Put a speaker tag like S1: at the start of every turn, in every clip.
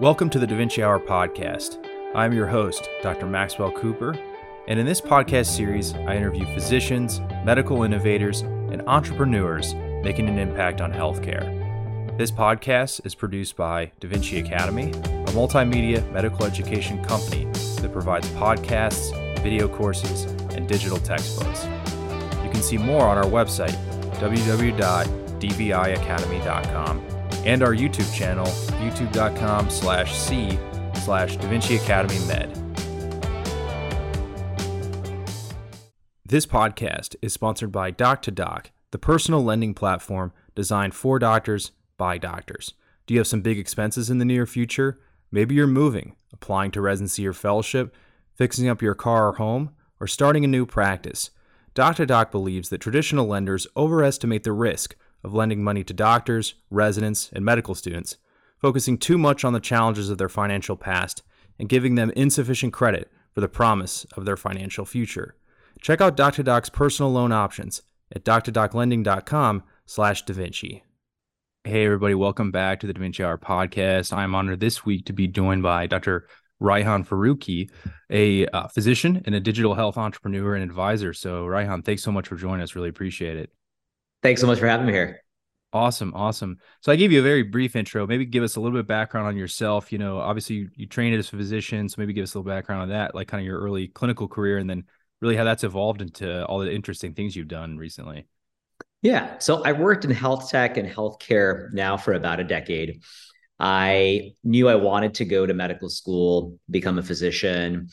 S1: Welcome to the Da Vinci Hour podcast. I'm your host, Dr. Maxwell Cooper, and in this podcast series, I interview physicians, medical innovators, and entrepreneurs making an impact on healthcare. This podcast is produced by Da Vinci Academy, a multimedia medical education company that provides podcasts, video courses, and digital textbooks. You can see more on our website, www.dviacademy.com, and our YouTube channel, youtube.com slash c slash Da Vinci Academy Med. This podcast is sponsored by Doc2Doc, the personal lending platform designed for doctors by doctors. Do you have some big expenses in the near future? Maybe you're moving, applying to residency or fellowship, fixing up your car or home, or starting a new practice. Doc2Doc believes that traditional lenders overestimate the risk of lending money to doctors, residents, and medical students, focusing too much on the challenges of their financial past and giving them insufficient credit for the promise of their financial future. Check out Doc2Doc's personal loan options at doc2doclending.com slash DaVinci. Hey, everybody, welcome back to the Da Vinci Hour podcast. I'm honored this week to be joined by Dr. Raihan Faroqui, a uh, physician and a digital health entrepreneur and advisor. So, Raihan, thanks so much for joining us. Really appreciate it.
S2: Thanks so much for having me here.
S1: Awesome, awesome. So I gave you a very brief intro. Maybe give us a little bit of background on yourself. You know, obviously you, you trained as a physician, so maybe give us a little background on that, like kind of your early clinical career, and then really how that's evolved into all the interesting things you've done recently.
S2: Yeah. So I worked in health tech and healthcare now for about a decade. I knew I wanted to go to medical school, become a physician.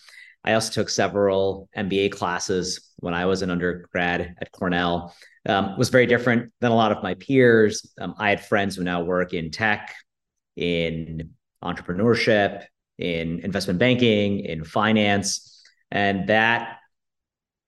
S2: I also took several MBA classes when I was an undergrad at Cornell. Um, was very different than a lot of my peers. Um, I had friends who now work in tech, in entrepreneurship, in investment banking, in finance, and that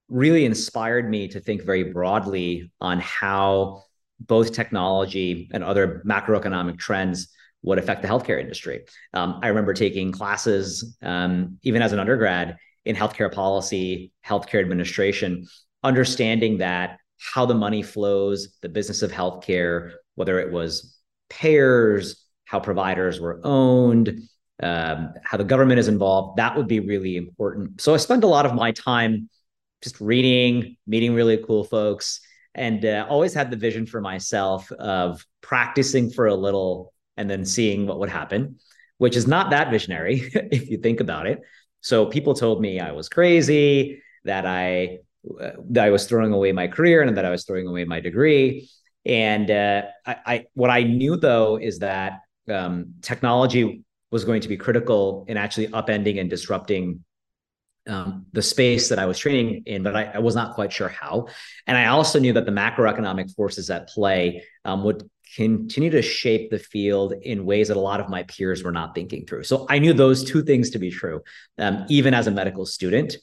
S2: really inspired me to think very broadly on how both technology and other macroeconomic trends would affect the healthcare industry. Um, I remember taking classes, um, even as an undergrad, in healthcare policy, healthcare administration, understanding that how the money flows, the business of healthcare, whether it was payers, how providers were owned, um, how the government is involved, that would be really important. So I spent a lot of my time just reading, meeting really cool folks, and uh, always had the vision for myself of practicing for a little and then seeing what would happen, which is not that visionary if you think about it. So people told me I was crazy, that I uh, that I was throwing away my career and that I was throwing away my degree. And uh, I, I, what I knew though is that um, technology was going to be critical in actually upending and disrupting um, the space that I was training in, but I, I, was not quite sure how. And I also knew that the macroeconomic forces at play um, would continue to shape the field in ways that a lot of my peers were not thinking through. So I knew those two things to be true, um, even as a medical student.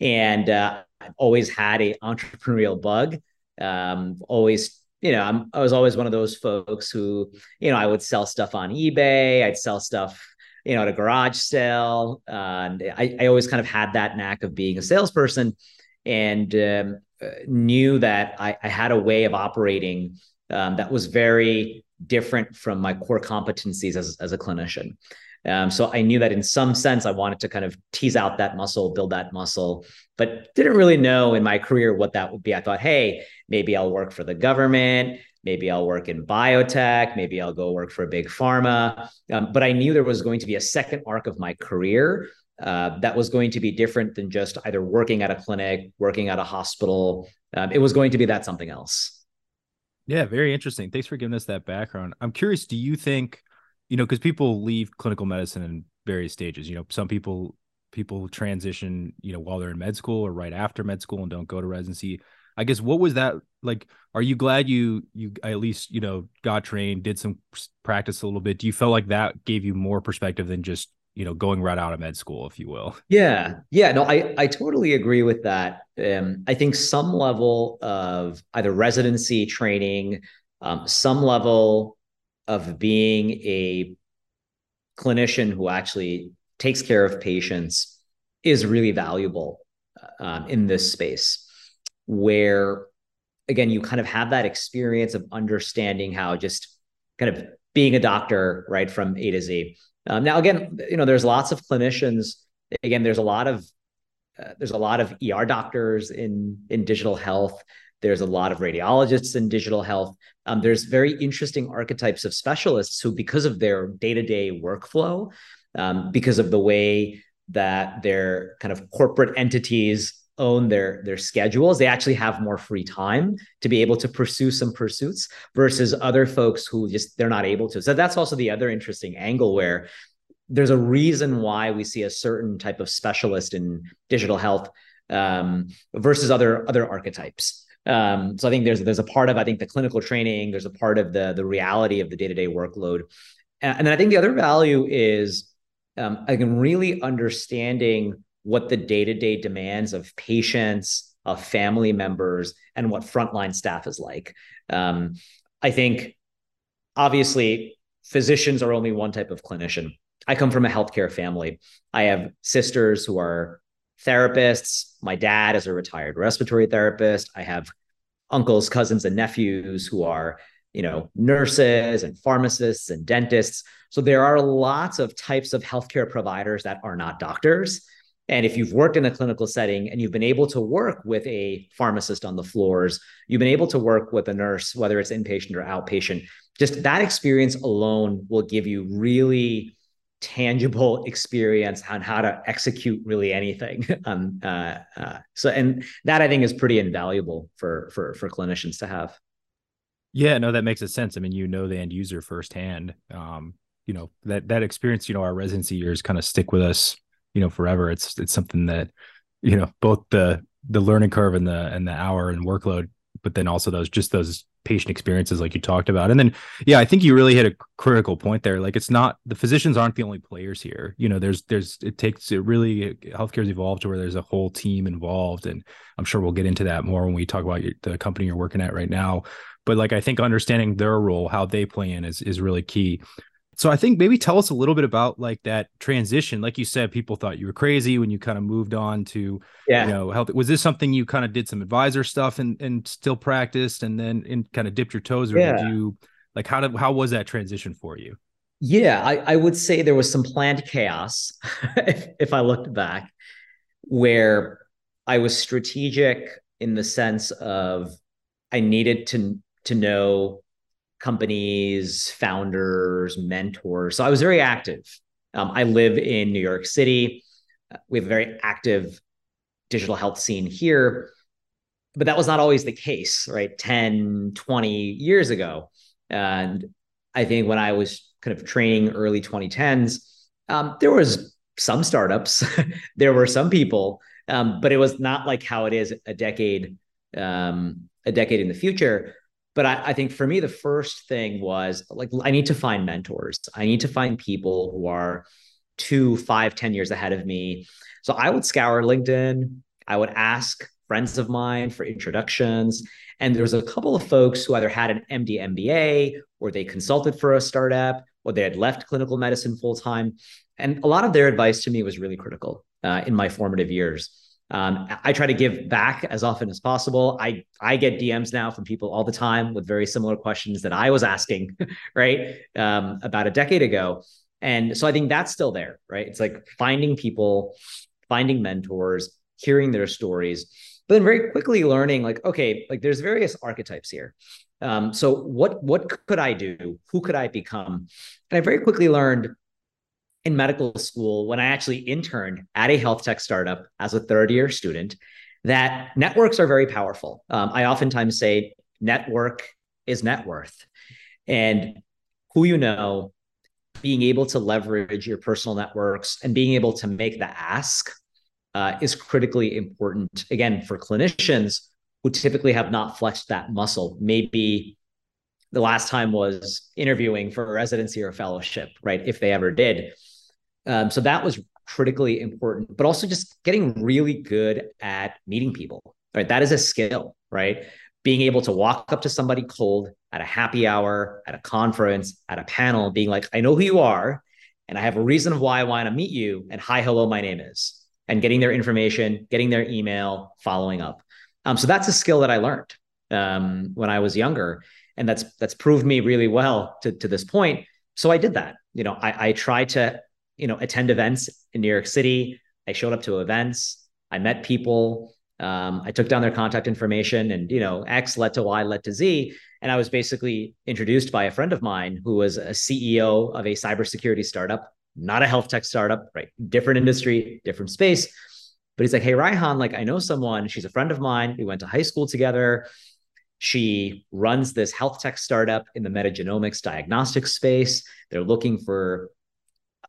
S2: And uh, I've always had a entrepreneurial bug. Um, always, you know, I'm, I was always one of those folks who, you know, I would sell stuff on eBay. I'd sell stuff you know, at a garage sale. Uh, and I, I always kind of had that knack of being a salesperson and um, uh, knew that I, I, had a way of operating um, that was very different from my core competencies as, as a clinician. Um, so I knew that in some sense, I wanted to kind of tease out that muscle, build that muscle, but didn't really know in my career what that would be. I thought, hey, maybe I'll work for the government. Maybe I'll work in biotech. Maybe I'll go work for a big pharma. Um, but I knew there was going to be a second arc of my career uh, that was going to be different than just either working at a clinic, working at a hospital. Um, it was going to be that something else.
S1: Yeah, very interesting. Thanks for giving us that background. I'm curious, do you think, you know, because people leave clinical medicine in various stages. You know, some people people transition, you know, while they're in med school or right after med school and don't go to residency. I guess what was that like? Are you glad you you at least you know got trained, did some practice a little bit? Do you feel like that gave you more perspective than just you know going right out of med school, if you will?
S2: Yeah, yeah, no, I I totally agree with that. Um, I think some level of either residency training, um, some level of being a clinician who actually takes care of patients is really valuable uh, in this space where again you kind of have that experience of understanding how just kind of being a doctor right from a to z Um, now, again, you know, there's lots of clinicians. Again, there's a lot of uh, there's a lot of ER doctors in in digital health. There's a lot of radiologists in digital health. Um, there's very interesting archetypes of specialists who, because of their day to day workflow, um, because of the way that their kind of corporate entities own their their schedules. They actually have more free time to be able to pursue some pursuits versus other folks who just they're not able to. So that's also the other interesting angle where there's a reason why we see a certain type of specialist in digital health um, versus other other archetypes. Um, so i think there's there's a part of i think the clinical training there's a part of the the reality of the day-to-day workload. And then i think the other value is um, again really understanding what the day-to-day demands of patients of family members and what frontline staff is like. Um, i think obviously physicians are only one type of clinician. I come from a healthcare family. I have sisters who are therapists. My dad is a retired respiratory therapist. I have uncles cousins and nephews who are you know nurses and pharmacists and dentists. So there are lots of types of healthcare providers that are not doctors and if you've worked in a clinical setting and you've been able to work with a pharmacist on the floors, you've been able to work with a nurse, whether it's inpatient or outpatient, just that experience alone will give you really tangible experience on how to execute really anything. um, uh, uh, so, and that I think is pretty invaluable for for for clinicians to have.
S1: Yeah, no, that makes a sense. I mean, you know the end user firsthand. Um, you know that that experience. You know, our residency years kind of stick with us you know forever. It's it's something that you know both the the learning curve and the and the hour and workload but then also those just those patient experiences like you talked about. And then yeah i think you really hit a critical point there. Like it's not the physicians aren't the only players here. You know there's there's it takes it really healthcare's evolved to where there's a whole team involved and i'm sure we'll get into that more when we talk about the company you're working at right now. But like i think understanding their role how they play in is is really key so I think maybe tell us a little bit about like that transition. Like you said, people thought you were crazy when you kind of moved on to, yeah. you know, health. Was this something you kind of did some advisor stuff and and still practiced and then and kind of dipped your toes, or yeah. did you like how did how was that transition for you?
S2: Yeah, I, I would say there was some planned chaos if, if I looked back, where I was strategic in the sense of I needed to to know companies, founders, mentors. So I was very active. Um, I live in New York City. We have a very active digital health scene here, but that was not always the case, right? 10, 20 years ago. And I think when I was kind of training early 2010s, um, there was some startups, there were some people, um, but it was not like how it is a decade, um, a decade in the future but I, I, think for me the first thing was like i need to find mentors. I need to find people who are two five ten years ahead of me. So i would scour linkedin. I would ask friends of mine for introductions. And there was a couple of folks who either had an md mba or they consulted for a startup or they had left clinical medicine full time. And a lot of their advice to me was really critical uh, in my formative years um, I try to give back as often as possible. I I get DMs now from people all the time with very similar questions that I was asking, right, um, about a decade ago. And so I think that's still there, right? It's like finding people, finding mentors, hearing their stories, but then very quickly learning, like, okay, like there's various archetypes here. Um, so what what could I do? Who could I become? And I very quickly learned in medical school when I actually interned at a health tech startup as a third year student that networks are very powerful. Um, I oftentimes say network is net worth. And who you know, being able to leverage your personal networks and being able to make the ask uh, is critically important. Again, for clinicians who typically have not flexed that muscle, maybe the last time was interviewing for a residency or fellowship, right? If they ever did. Um, so that was critically important, but also just getting really good at meeting people, right? That is a skill, right? Being able to walk up to somebody cold at a happy hour, at a conference, at a panel, being like, I know who you are, and I have a reason why I want to meet you. And hi, hello, my name is, and getting their information, getting their email, following up. Um, so that's a skill that I learned um, when I was younger, and that's that's proved me really well to to this point. So I did that. You know, I, I tried to you know, attend events in New York City. I showed up to events. I met people. Um, I took down their contact information, and you know, X led to Y, led to Z. And I was basically introduced by a friend of mine who was a CEO of a cybersecurity startup, not a health tech startup, right? Different industry, different space. But he's like, hey, Raihan, like I know someone. She's a friend of mine. We went to high school together. She runs this health tech startup in the metagenomics diagnostics space. They're looking for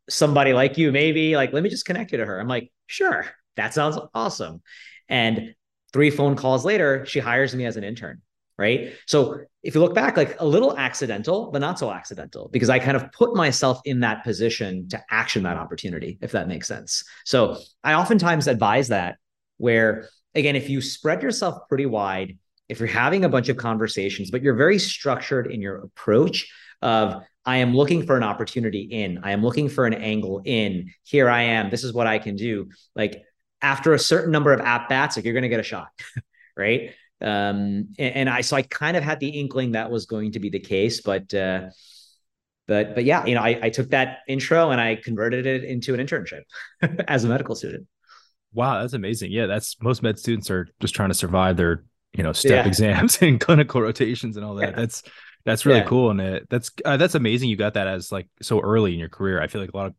S2: somebody like you, maybe. Like, let me just connect you to her. I'm like, sure, that sounds awesome. And three phone calls later, she hires me as an intern. Right. So if you look back, like a little accidental, but not so accidental, because I kind of put myself in that position to action that opportunity, if that makes sense. So I oftentimes advise that where, again, if you spread yourself pretty wide, if you're having a bunch of conversations, but you're very structured in your approach of I am looking for an opportunity in, I am looking for an angle in, here I am, this is what I can do. Like after a certain number of at bats, like you're going to get a shot, right? Um, and, and, I, so I kind of had the inkling that was going to be the case, but, uh, but, but yeah, you know, I, I took that intro and I converted it into an internship as a medical student.
S1: Wow, that's amazing. Yeah, that's most med students are just trying to survive their you know step yeah. exams and clinical rotations and all that. Yeah. That's that's really yeah. cool and it, that's uh, that's amazing. You got that as like so early in your career. I feel like a lot of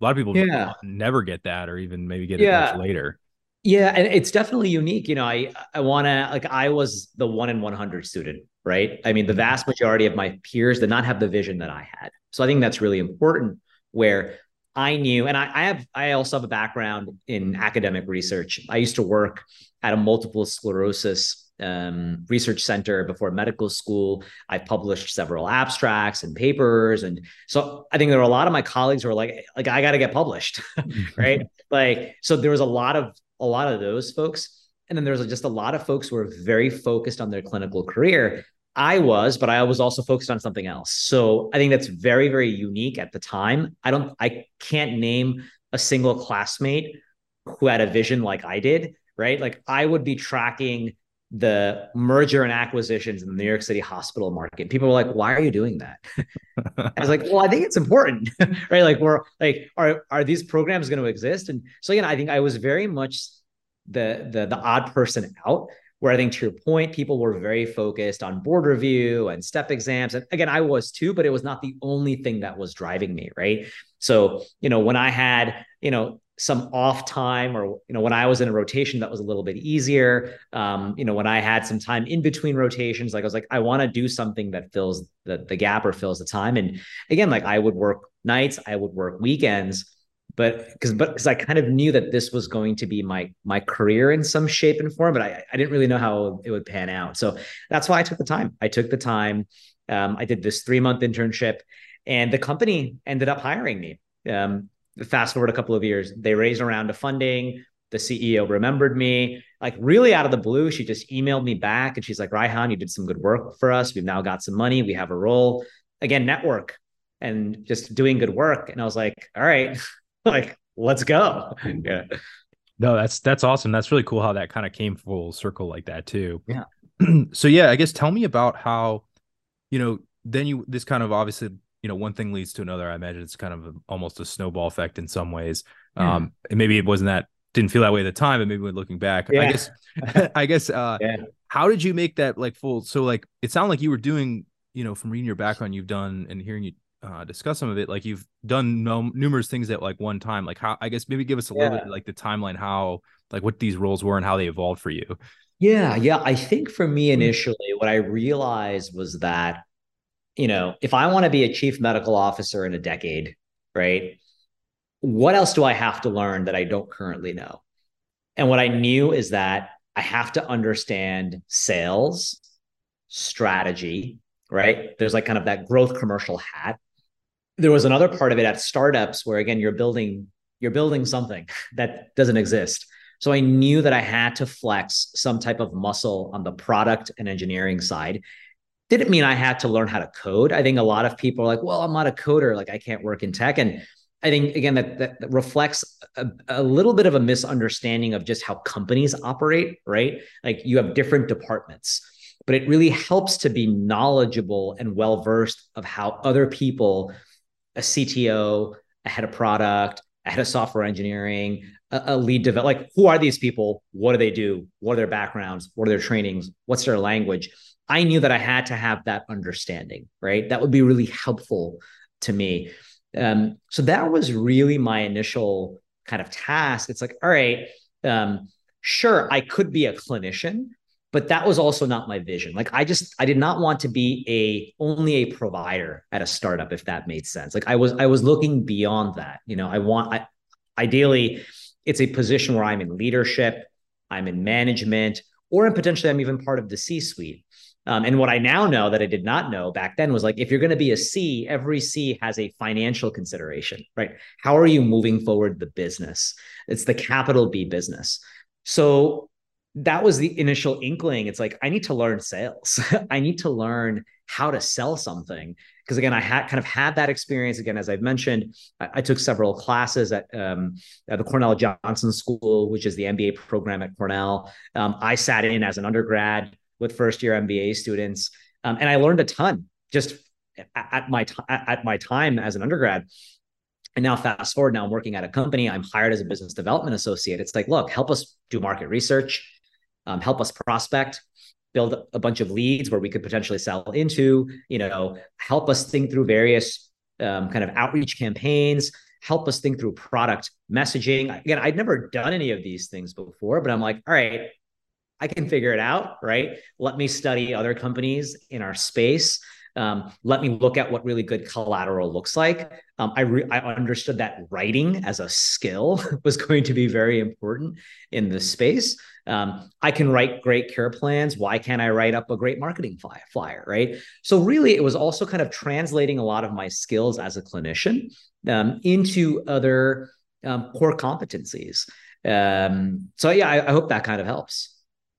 S1: a lot of people yeah. never get that or even maybe get it much later.
S2: Yeah, and it's definitely unique. You know, I I want to like I was the one in one hundred student, right? I mean, the mm-hmm. vast majority of my peers did not have the vision that I had. So I think that's really important. Where I knew, and I, I have I also have a background in academic research. I used to work at a multiple sclerosis um, research center before medical school. I've published several abstracts and papers, and so I think there were a lot of my colleagues who were like, like I got to get published, right? like, so there was a lot of a lot of those folks, and then there was just a lot of folks who were very focused on their clinical career. I was, but I was also focused on something else. So I think that's very, very unique at the time. I don't, I can't name a single classmate who had a vision like I did, right? Like I would be tracking the merger and acquisitions in the New York City hospital market. People were like, "Why are you doing that?" I was like, "Well, I think it's important, right? Like, we're like, are are these programs going to exist?" And so again, I think I was very much the the the odd person out. Where I think to your point, people were very focused on board review and step exams. And again, I was too, but it was not the only thing that was driving me, right? So, you know, when I had, you know, some off time or you know when i was in a rotation that was a little bit easier um, you know when i had some time in between rotations like i was like i want to do something that fills the, the gap or fills the time and again like i would work nights i would work weekends but because but because i kind of knew that this was going to be my my career in some shape and form but i, I didn't really know how it would pan out so that's why i took the time i took the time um, i did this three month internship and the company ended up hiring me um, fast forward a couple of years, they raised a round of funding. The CEO remembered me, like really out of the blue. She just emailed me back and she's like, Raihan, you did some good work for us. We've now got some money. We have a role. Again, network and just doing good work. And I was like, all right, like, let's go. yeah.
S1: No, that's that's awesome. That's really cool how that kind of came full circle like that too.
S2: Yeah.
S1: so yeah, I guess tell me about how, you know, then you this kind of obviously you know one thing leads to another i imagine it's kind of a, almost a snowball effect in some ways yeah. um and maybe it wasn't that didn't feel that way at the time but maybe when looking back yeah. i guess i guess uh yeah. how did you make that like full so like it sounded like you were doing you know from reading your background you've done and hearing you uh, discuss some of it like you've done no, numerous things at like one time like how i guess maybe give us a little bit like the timeline how like what these roles were and how they evolved for you
S2: yeah yeah i think for me hmm. initially what i realized was that you know, if I want to be a chief medical officer in a decade, right? What else do I have to learn that I don't currently know? And what I knew is that I have to understand sales, strategy, right? There's like kind of that growth commercial hat. There was another part of it at startups where again you're building you're building something that doesn't exist. So I knew that I had to flex some type of muscle on the product and engineering side didn't mean I had to learn how to code. I think a lot of people are like, well, I'm not a coder. Like I can't work in tech. And I think again that that, reflects a, a, little bit of a misunderstanding of just how companies operate, right? Like you have different departments, but it really helps to be knowledgeable and well versed of how other people, a CTO, a head of product, a head of software engineering, a, a lead develop. Like, who are these people? What do they do? What are their backgrounds? What are their trainings? What's their language? I knew that I had to have that understanding, right? That would be really helpful to me. Um, so that was really my initial kind of task. It's like, all right, um, sure, I could be a clinician, but that was also not my vision. Like I just I did not want to be a only a provider at a startup, if that made sense. Like I was I was looking beyond that. You know, I want I ideally it's a position where I'm in leadership, I'm in management, or in potentially I'm even part of the C-suite. Um, and what I now know that I did not know back then was like, if you're going to be a C, every C has a financial consideration, right? How are you moving forward the business? It's the capital B business. So that was the initial inkling. It's like, I need to learn sales. I need to learn how to sell something. Because again, I had kind of had that experience. Again, as I've mentioned, I, I took several classes at, um, at the Cornell Johnson School, which is the MBA program at Cornell. Um, I sat in as an undergrad with first year MBA students. Um, and I learned a ton just at, my t- at my time as an undergrad. And now fast forward, now I'm working at a company. I'm hired as a business development associate. It's like, look, help us do market research, um, help us prospect, build a bunch of leads where we could potentially sell into, you know, help us think through various um, kind of outreach campaigns, help us think through product messaging. Again, I'd never done any of these things before, but I'm like, all right, I can figure it out, right? Let me study other companies in our space. Um, let me look at what really good collateral looks like. Um, I, re- I understood that writing as a skill was going to be very important in this space. Um, I can write great care plans. Why can't I write up a great marketing flyer, flyer? Right. So, really, it was also kind of translating a lot of my skills as a clinician um, into other um, core competencies. Um, so, yeah, I, I hope that kind of helps.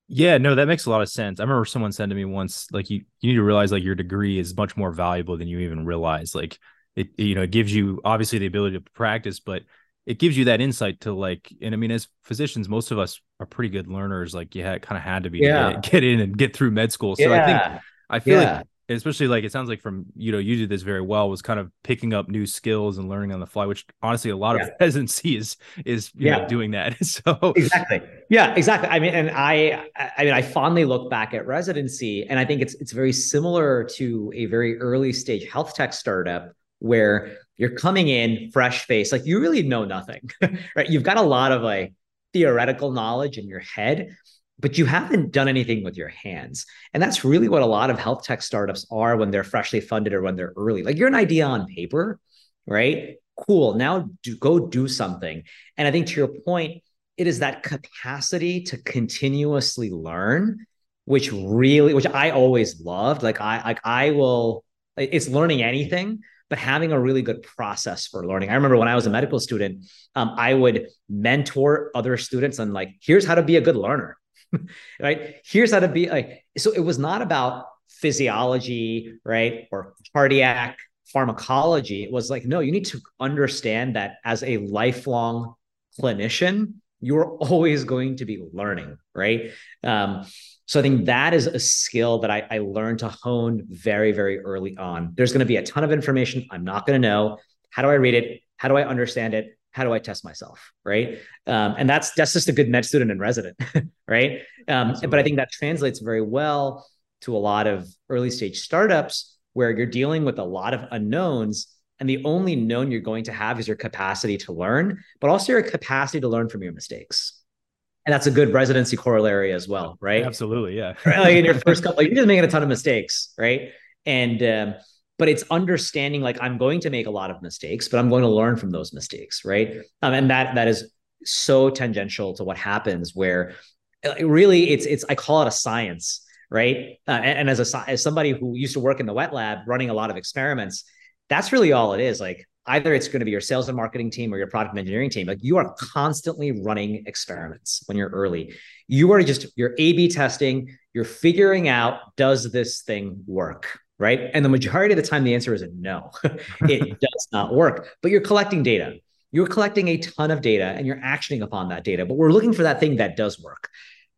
S1: Yeah, no, that makes a lot of sense. I remember someone said to me once, like you, you need to realize like your degree is much more valuable than you even realize. Like it, you know, it gives you obviously the ability to practice, but it gives you that insight to like, and I mean, as physicians, most of us are pretty good learners. Like you had kind of had to be yeah. to get, get, in and get through med school. So yeah. I think I feel yeah. like especially like it sounds like from you know you did this very well was kind of picking up new skills and learning on the fly which honestly a lot yeah. of residency is is yeah. Know, doing that so
S2: exactly yeah exactly i mean and i i mean i fondly look back at residency and i think it's it's very similar to a very early stage health tech startup where you're coming in fresh face like you really know nothing right you've got a lot of like theoretical knowledge in your head but you haven't done anything with your hands. And that's really what a lot of health tech startups are when they're freshly funded or when they're early. Like you're an idea on paper, right? Cool. Now do, go do something. And I think to your point, it is that capacity to continuously learn, which really, which I always loved. Like I, like I will, it's learning anything, but having a really good process for learning. I remember when I was a medical student, um, I would mentor other students and like, here's how to be a good learner right? Here's how to be like, so it was not about physiology, right? Or cardiac pharmacology. It was like, no, you need to understand that as a lifelong clinician, you're always going to be learning, right? Um, so I think that is a skill that I, I learned to hone very, very early on. There's going to be a ton of information I'm not going to know. How do I read it? How do I understand it? how do I test myself? Right. Um, and that's that's just a good med student and resident, right? Um, but I think that translates very well to a lot of early stage startups where you're dealing with a lot of unknowns. And the only known you're going to have is your capacity to learn, but also your capacity to learn from your mistakes. And that's a good residency corollary as well, right?
S1: Absolutely, yeah.
S2: right? Like in your first couple, like you're just making a ton of mistakes, right? And um, but it's understanding like I'm going to make a lot of mistakes, but I'm going to learn from those mistakes, right? Um, and that that is so tangential to what happens where uh, really it's it's I call it a science, right? Uh, and, and, as a as somebody who used to work in the wet lab running a lot of experiments, that's really all it is. Like either it's going to be your sales and marketing team or your product and engineering team. Like you are constantly running experiments when you're early. You are just you're A/B testing. You're figuring out does this thing work, right? And the majority of the time, the answer is a no, it does not work. But you're collecting data. You're collecting a ton of data and you're actioning upon that data. But we're looking for that thing that does work.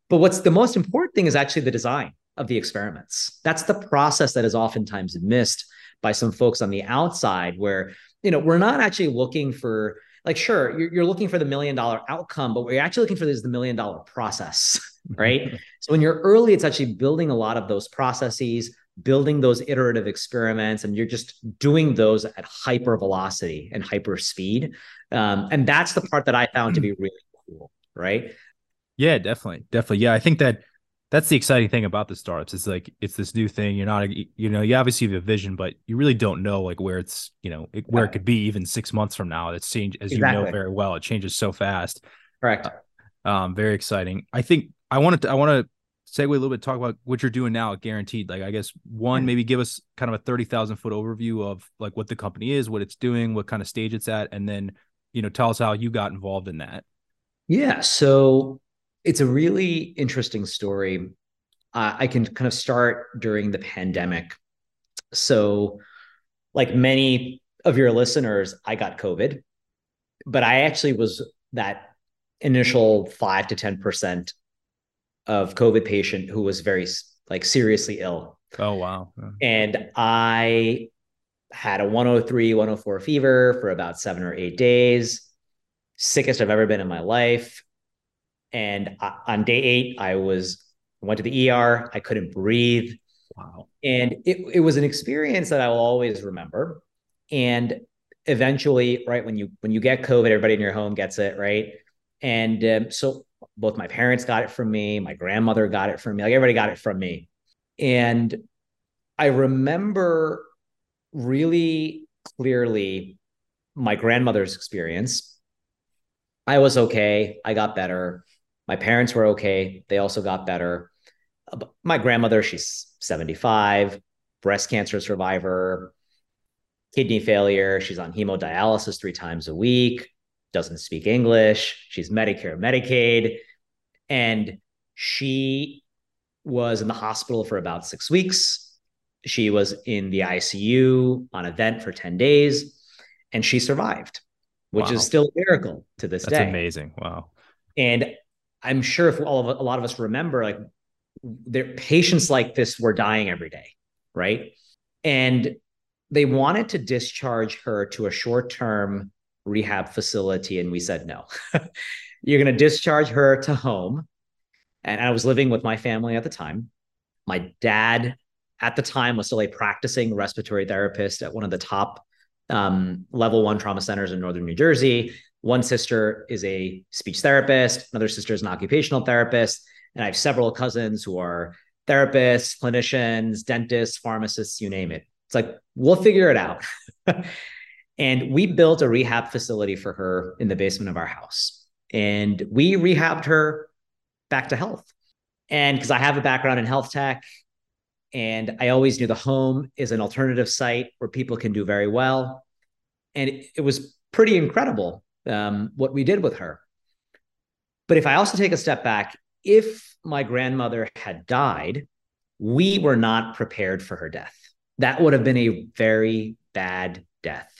S2: But what's the most important thing is actually the design of the experiments. That's the process that is oftentimes missed by some folks on the outside where you know, we're not actually looking for like sure you're, you're looking for the million dollar outcome but what you're actually looking for is the million dollar process right? So when you're early it's actually building a lot of those processes building those iterative experiments and you're just doing those at hyper velocity and hyper speed um, and that's the part that i found to be really cool right?
S1: Yeah definitely definitely. Yeah i think that that's the exciting thing about the startups it's like it's this new thing. You're not you know you obviously have a vision but you really don't know like where it's you know it, where it could be even six months from now. It's changed as exactly. you know very well it changes so fast.
S2: Correct.
S1: Uh, um very exciting. I think i wanted to i want to segue a little bit talk about what you're doing now at guaranteed. Like i guess one hmm. maybe give us kind of a 30000 foot overview of like what the company is what it's doing what kind of stage it's at and then you know tell us how you got involved in that.
S2: Yeah so it's a really interesting story. Uh, I can kind of start during the pandemic. So, like many of your listeners, I got COVID, but I actually was that initial five to 10% of COVID patient who was very like seriously ill.
S1: Oh, wow.
S2: And I had a 103, 104 fever for about seven or eight days, sickest I've ever been in my life. And on day eight, I was went to the ER. I couldn't breathe.
S1: Wow.
S2: And it, it was an experience that I will always remember. And eventually, right when you when you get COVID, everybody in your home gets it, right? And um, so both my parents got it from me, my grandmother got it from me, like everybody got it from me. And I remember really clearly my grandmother's experience. I was okay. I got better. My parents were okay. They also got better. Uh, my grandmother, she's 75, breast cancer survivor, kidney failure. She's on hemodialysis three times a week, doesn't speak English. She's Medicare, Medicaid. And she was in the hospital for about six weeks. She was in the ICU on a vent for 10 days and she survived, which wow. is still a miracle to this
S1: That's
S2: day.
S1: That's amazing. Wow.
S2: And I'm sure if all of a lot of us remember, like their patients like this were dying every day, right? And they wanted to discharge her to a short-term rehab facility, and we said no. You're going to discharge her to home. And I was living with my family at the time. My dad at the time was still a practicing respiratory therapist at one of the top um, level one trauma centers in northern New Jersey. One sister is a speech therapist, another sister is an occupational therapist, and I have several cousins who are therapists, clinicians, dentists, pharmacists, you name it. It's like, we'll figure it out. and we built a rehab facility for her in the basement of our house. And we rehabbed her back to health. And because I have a background in health tech, and I always knew the home is an alternative site where people can do very well. And it, was pretty incredible um, what we did with her. But if I also take a step back, if my grandmother had died, we were not prepared for her death. That would have been a very bad death.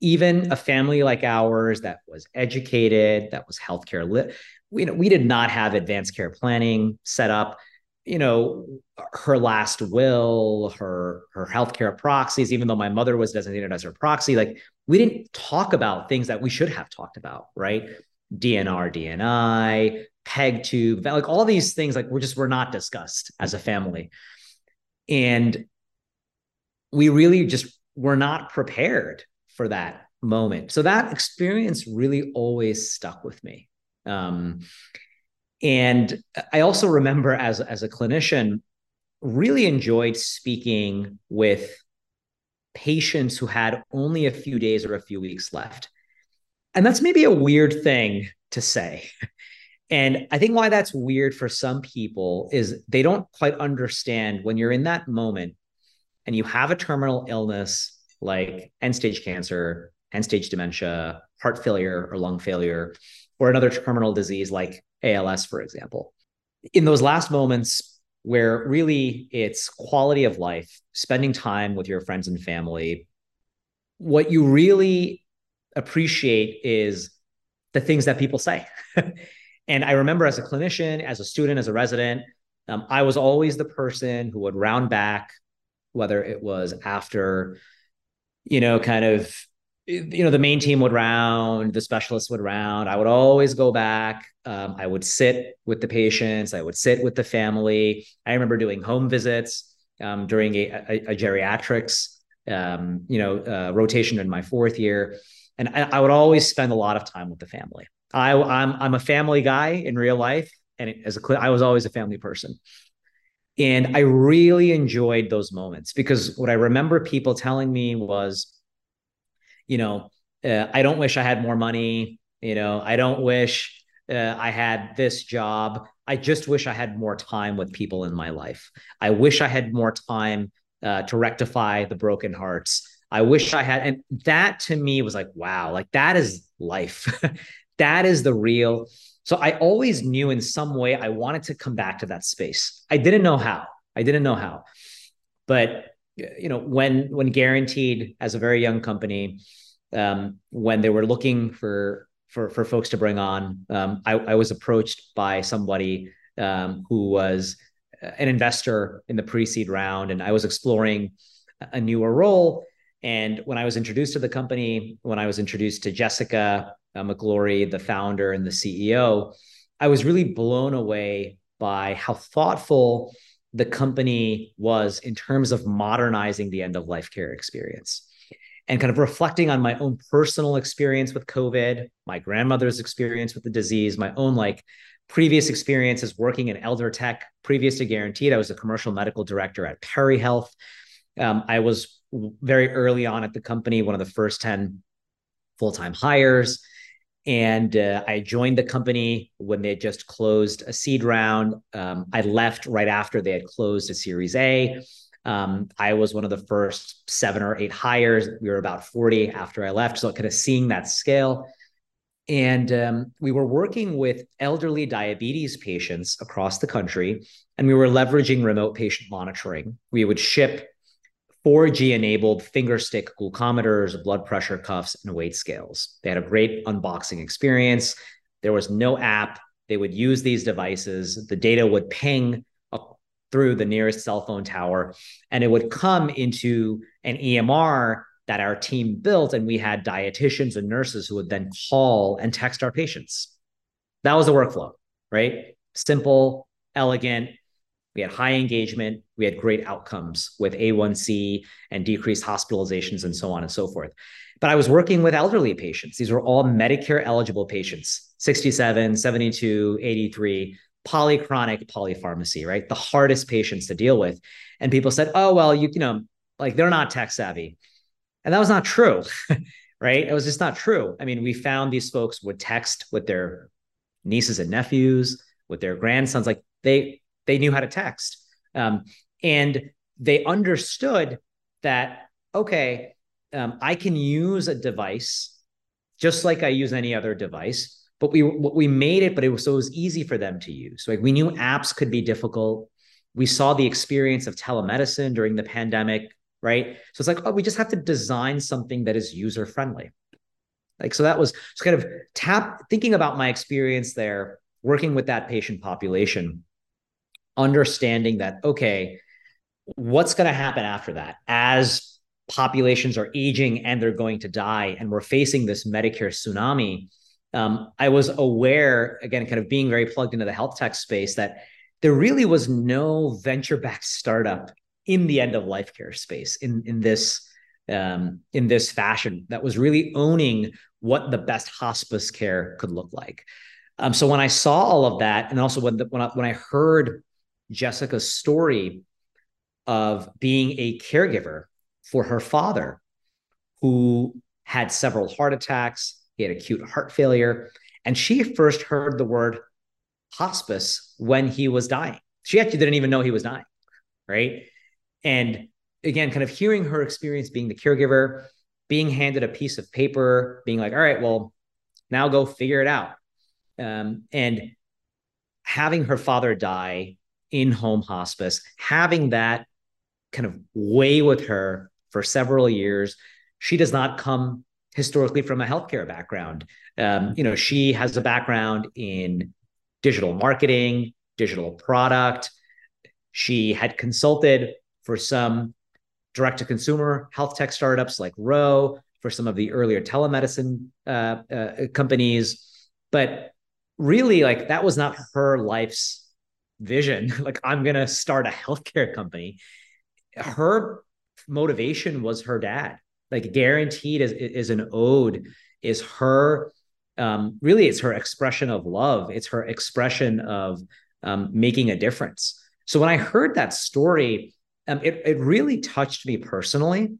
S2: Even a family like ours that was educated, that was healthcare lit, we, you know, we did not have advanced care planning set up. You know, her last will, her her healthcare proxies, even though my mother was designated as her proxy, like we didn't talk about things that we should have talked about, right? DNR, DNI, peg tube, like all these things, like we're just we're not discussed as a family. And we really just were not prepared for that moment. So that experience really always stuck with me. Um, and I also remember as, as a clinician, really enjoyed speaking with patients who had only a few days or a few weeks left. And that's maybe a weird thing to say. And I think why that's weird for some people is they don't quite understand when you're in that moment and you have a terminal illness like end stage cancer, end stage dementia, heart failure or lung failure, or another terminal disease like ALS, for example. In those last moments, where really it's quality of life, spending time with your friends and family. What you really appreciate is the things that people say. and I remember as a clinician, as a student, as a resident, um, I was always the person who would round back, whether it was after, you know, kind of you know the main team would round the specialists would round. I would always go back. Um, i would sit with the patients. I would sit with the family. I remember doing home visits um, during a, a, a geriatrics um, you know uh, rotation in my fourth year. And I, I, would always spend a lot of time with the family. I, I'm, I'm a family guy in real life and as a I was always a family person. And I really enjoyed those moments because what I remember people telling me was you know, uh, I don't wish I had more money. You know, I don't wish uh, I had this job. I just wish I had more time with people in my life. I wish I had more time uh, to rectify the broken hearts. I wish I had, and that to me was like, wow, like that is life. that is the real. So I always knew in some way I wanted to come back to that space. I didn't know how. I didn't know how, but you know when when guaranteed as a very young company um, when they were looking for for for folks to bring on um, I, I, was approached by somebody um, who was an investor in the pre-seed round and i was exploring a newer role. And when i was introduced to the company when i was introduced to jessica uh, mcglory the founder and the ceo i was really blown away by how thoughtful the company was in terms of modernizing the end of life care experience and kind of reflecting on my own personal experience with COVID, my grandmother's experience with the disease, my own like previous experiences working in elder tech. Previous to Guaranteed, I was a commercial medical director at Perry Health. Um, I was very early on at the company, one of the first 10 full time hires. And uh, I joined the company when they had just closed a seed round. Um, I left right after they had closed a Series A. Um, I was one of the first seven or eight hires. We were about 40 after I left. So kind of seeing that scale. And um, we were working with elderly diabetes patients across the country, and we were leveraging remote patient monitoring. We would ship 4G enabled finger stick glucometers, blood pressure cuffs, and weight scales. They had a great unboxing experience. There was no app. They would use these devices. The data would ping through the nearest cell phone tower and it would come into an EMR that our team built and we had dietitians and nurses who would then call and text our patients that was the workflow right simple elegant we had high engagement we had great outcomes with a1c and decreased hospitalizations and so on and so forth but i was working with elderly patients these were all medicare eligible patients 67 72 83 polychronic polypharmacy, right? The hardest patients to deal with. And people said, oh, well, you, you know, like they're not tech savvy. And that was not true, right? It was just not true. I mean, we found these folks would text with their nieces and nephews, with their grandsons, like they they knew how to text. Um, and they understood that, okay, um, I can use a device just like I use any other device but we we made it, but it was so it was easy for them to use. Like we knew apps could be difficult. We saw the experience of telemedicine during the pandemic, right? So it's like, oh, we just have to design something that is user friendly. Like so that was just kind of tap thinking about my experience there, working with that patient population, understanding that okay, what's going to happen after that as populations are aging and they're going to die and we're facing this Medicare tsunami um, I was aware, again, kind of being very plugged into the health tech space, that there really was no venture backed startup in the end of life care space in, in this um, in this fashion that was really owning what the best hospice care could look like. Um, so when I saw all of that, and also when the, when I, when I heard Jessica's story of being a caregiver for her father, who had several heart attacks, he had acute heart failure. And she first heard the word hospice when he was dying. She actually didn't even know he was dying. Right. And again, kind of hearing her experience being the caregiver, being handed a piece of paper, being like, all right, well, now go figure it out. Um, and having her father die in home hospice, having that kind of way with her for several years. She does not come historically from a healthcare background. Um, you know, she has a background in digital marketing, digital product. She had consulted for some direct to consumer health tech startups like Ro. for some of the earlier telemedicine uh, uh, companies. But really, like that was not her life's vision. like, I'm going to start a healthcare company. Her motivation was her dad. Like, guaranteed is, is an ode, is her um, really, it's her expression of love, it's her expression of um, making a difference. So when I heard that story, um, it, it really touched me personally.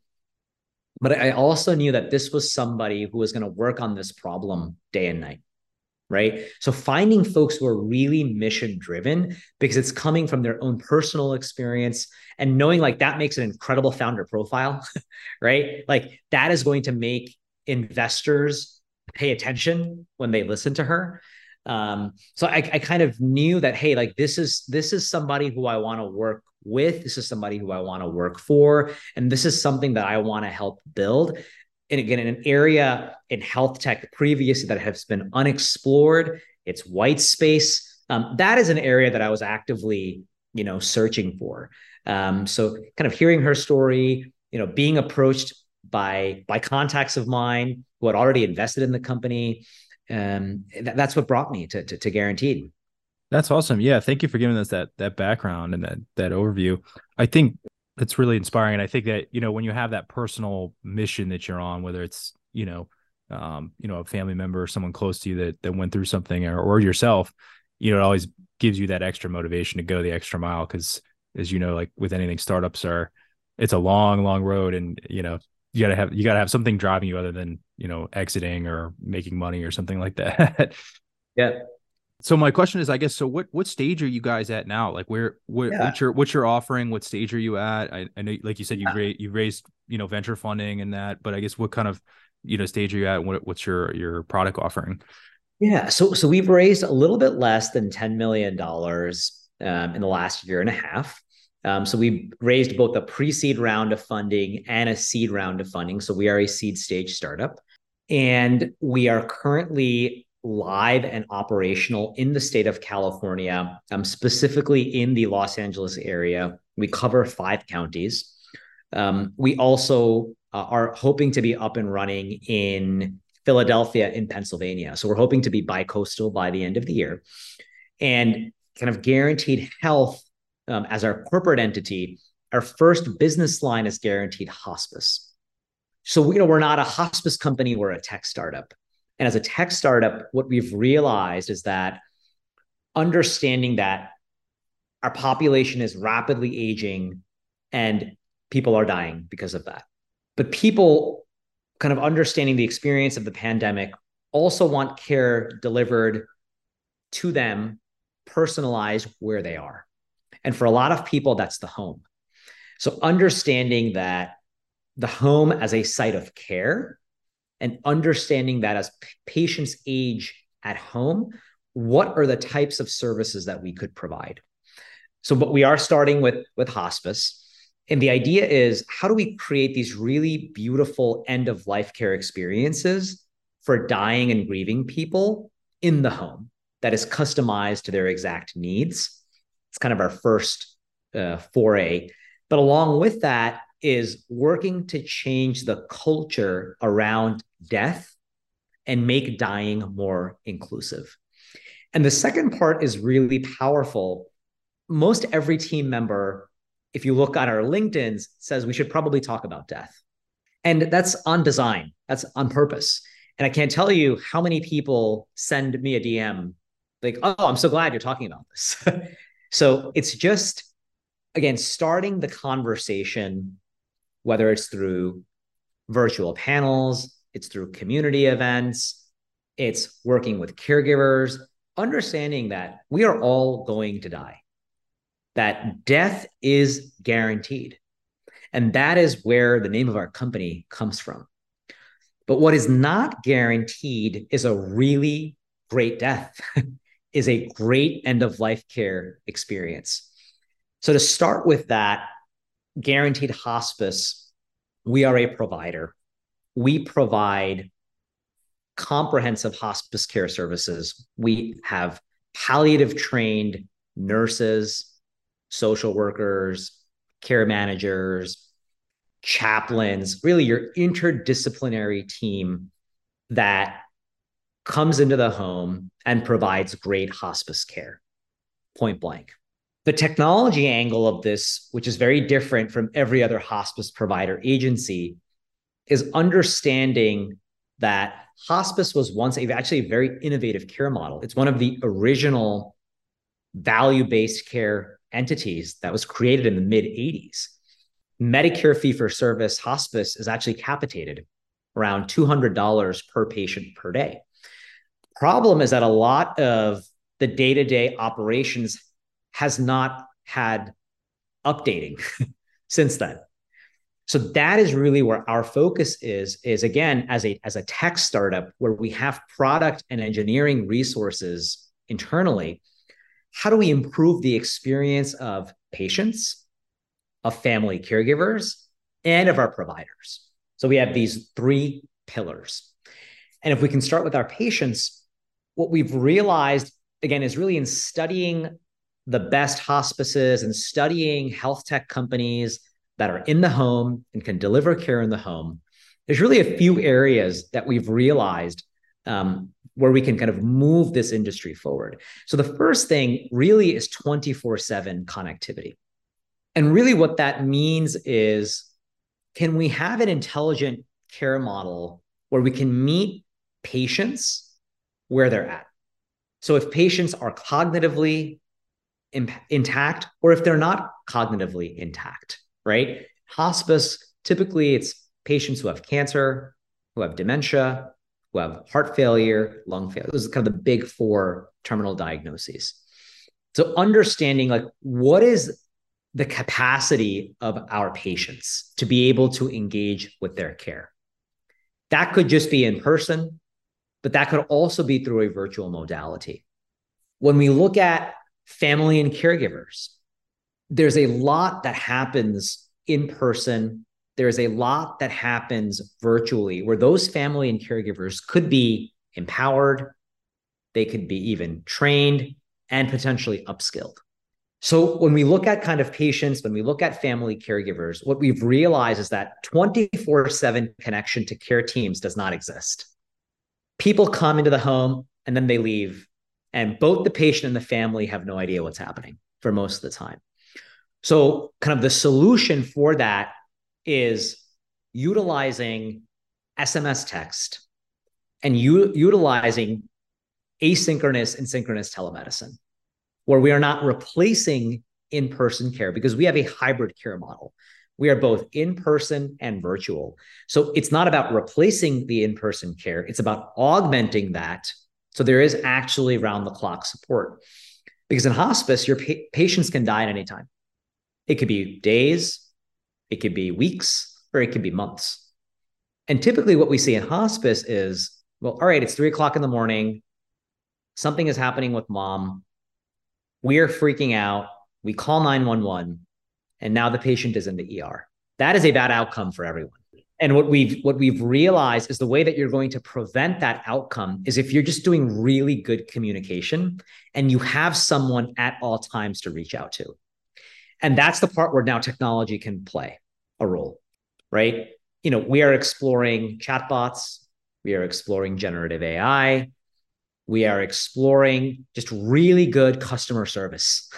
S2: But I also knew that this was somebody who was going to work on this problem day and night. Right. So finding folks who are really mission driven because it's coming from their own personal experience and knowing like that makes an incredible founder profile. right. Like that is going to make investors pay attention when they listen to her. Um, so I, I kind of knew that, hey, like this is this is somebody who I want to work with. This is somebody who I want to work for. And this is something that I want to help build. And again, in an area in health tech previously that has been unexplored, it's white space. Um, that is an area that I was actively, you know, searching for. Um, so kind of hearing her story, you know, being approached by by contacts of mine who had already invested in the company. Um, that's what brought me to, to, to Guaranteed.
S1: That's awesome. Yeah, thank you for giving us that that background and that that overview. I think it's really inspiring, and I think that you know when you have that personal mission that you're on, whether it's you know, um, you know, a family member or someone close to you that that went through something, or or yourself, you know, it always gives you that extra motivation to go the extra mile because, as you know, like with anything, startups are it's a long, long road, and you know, you gotta have you gotta have something driving you other than you know exiting or making money or something like that.
S2: yeah
S1: so my question is, I guess, so what what stage are you guys at now? Like, where what, yeah. what's your what's your offering? What stage are you at? I, I know, like you said, you raised you raised you know venture funding and that, but I guess what kind of you know stage are you at? What what's your your product offering?
S2: Yeah, so so we've raised a little bit less than ten million dollars um, in the last year and a half. Um, so we raised both a pre-seed round of funding and a seed round of funding. So we are a seed stage startup, and we are currently live and operational in the state of California, um, specifically in the Los Angeles area. We cover five counties. Um, we also uh, are hoping to be up and running in Philadelphia in Pennsylvania. So we're hoping to be bi-coastal by the end of the year. And kind of guaranteed health um, as our corporate entity, our first business line is guaranteed hospice. So, you know, we're not a hospice company, we're a tech startup. And as a tech startup, what we've realized is that understanding that our population is rapidly aging and people are dying because of that. But people kind of understanding the experience of the pandemic also want care delivered to them, personalized where they are. And for a lot of people, that's the home. So understanding that the home as a site of care and understanding that as patients age at home, what are the types of services that we could provide? So, but we are starting with, with hospice. And the idea is how do we create these really beautiful end of life care experiences for dying and grieving people in the home that is customized to their exact needs? It's kind of our first uh, foray. But along with that, is working to change the culture around death and make dying more inclusive. And the second part is really powerful. Most every team member, if you look at our LinkedIn's, says we should probably talk about death. And that's on design, that's on purpose. And I can't tell you how many people send me a DM like, oh, I'm so glad you're talking about this. so it's just, again, starting the conversation whether it's through virtual panels, it's through community events, it's working with caregivers, understanding that we are all going to die, that death is guaranteed. And that is where the name of our company comes from. But what is not guaranteed is a really great death, is a great end of life care experience. So, to start with that, guaranteed hospice, we are a provider. We provide comprehensive hospice care services. We have palliative trained nurses, social workers, care managers, chaplains, really your interdisciplinary team that comes into the home and provides great hospice care, point blank. The technology angle of this, which is very different from every other hospice provider agency, is understanding that hospice was once a, actually a very innovative care model. It's one of the original value based care entities that was created in the mid 80s. Medicare fee for service hospice is actually capitated around $200 per patient per day. Problem is that a lot of the day to day operations has not had updating since then. So that is really where our focus is is again as a as a tech startup where we have product and engineering resources internally how do we improve the experience of patients of family caregivers and of our providers so we have these three pillars and if we can start with our patients what we've realized again is really in studying the best hospices and studying health tech companies that are in the home and can deliver care in the home, there's really a few areas that we've realized um, where we can kind of move this industry forward. So the first thing really is 24 7 connectivity. And really, what that means is can we have an intelligent care model where we can meet patients where they're at? So if patients are cognitively intact or if they're not cognitively intact, right? Hospice, typically it's patients who have cancer, who have dementia, who have heart failure, lung failure. Those are kind of the big four terminal diagnoses. So understanding like what is the capacity of our patients to be able to engage with their care. That could just be in person, but that could also be through a virtual modality. When we look at family and caregivers, there's a lot that happens in person. There's a lot that happens virtually where those family and caregivers could be empowered, they could be even trained and potentially upskilled. So when we look at kind of patients, when we look at family caregivers, what we've realized is that 24/7 connection to care teams does not exist. People come into the home and then they leave and both the patient and the family have no idea what's happening for most of the time. So, kind of the solution for that is utilizing SMS text and u- utilizing asynchronous and synchronous telemedicine, where we are not replacing in person care because we have a hybrid care model. We are both in person and virtual. So it's not about replacing the in person care, it's about augmenting that. So there is actually round the clock support. Because in hospice, your pa- patients can die at any time. It could be days, it could be weeks, or it could be months. And typically, what we see in hospice is well, all right, it's three o'clock in the morning. Something is happening with mom. We are freaking out. We call 911, and now the patient is in the ER. That is a bad outcome for everyone. And what we've what we've realized is the way that you're going to prevent that outcome is if you're just doing really good communication and you have someone at all times to reach out to. And that's the part where now technology can play a role, right? You know, we are exploring chatbots, we are exploring generative AI, we are exploring just really good customer service,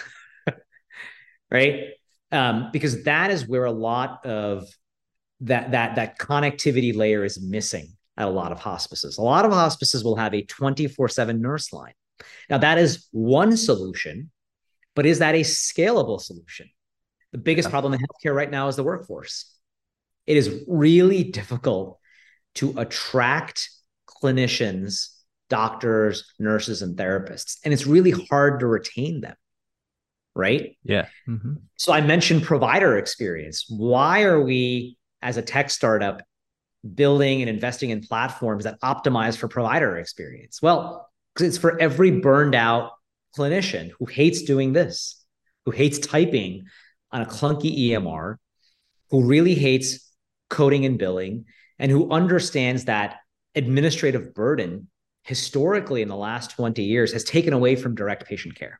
S2: right? Um, because that is where a lot of that that that connectivity layer is missing at a lot of hospices. A lot of hospices will have a 24/7 nurse line. Now that is one solution but is that a scalable solution? The biggest problem in healthcare right now is the workforce. It is really difficult to attract clinicians, doctors, nurses, and therapists. And it's really hard to retain them. Right.
S1: Yeah. Mm-hmm.
S2: So I mentioned provider experience. Why are we, as a tech startup, building and investing in platforms that optimize for provider experience? Well, it's for every burned out clinician who hates doing this, who hates typing on a clunky EMR, who really hates coding and billing, and who understands that administrative burden historically in the last 20 years has taken away from direct patient care.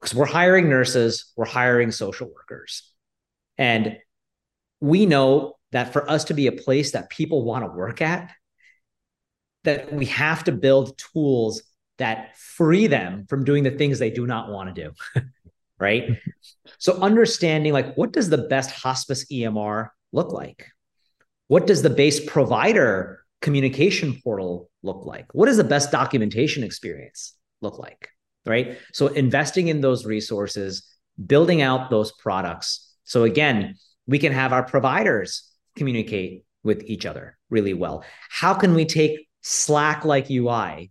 S2: Because we're hiring nurses, we're hiring social workers. And we know that for us to be a place that people want to work at, that we have to build tools that free them from doing the things they do not want to do. right? So understanding like what does the best hospice EMR look like? What does the base provider communication portal look like? What does the best documentation experience look like? Right? So investing in those resources, building out those products. So again, we can have our providers communicate with each other really well. How can we take Slack like UI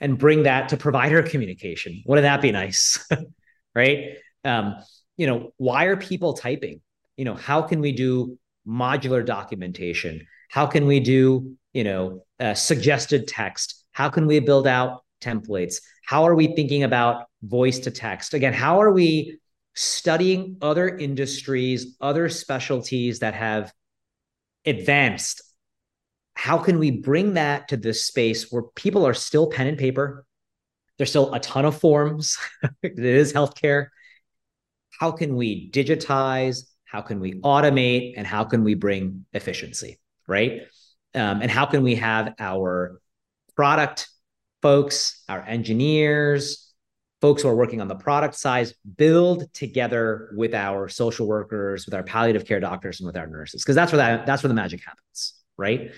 S2: and bring that to provider communication? Wouldn't that be nice? right? Um, you know, why are people typing? You know, how can we do modular documentation? How can we do, you know, uh, suggested text? How can we build out templates? How are we thinking about voice to text? Again, how are we studying other industries, other specialties that have advanced? How can we bring that to this space where people are still pen and paper? There's still a ton of forms. it is healthcare. How can we digitize? How can we automate? And how can we bring efficiency? Right. Um, and how can we have our product folks, our engineers, folks who are working on the product side build together with our social workers, with our palliative care doctors, and with our nurses, because that's where that that's where the magic happens, right?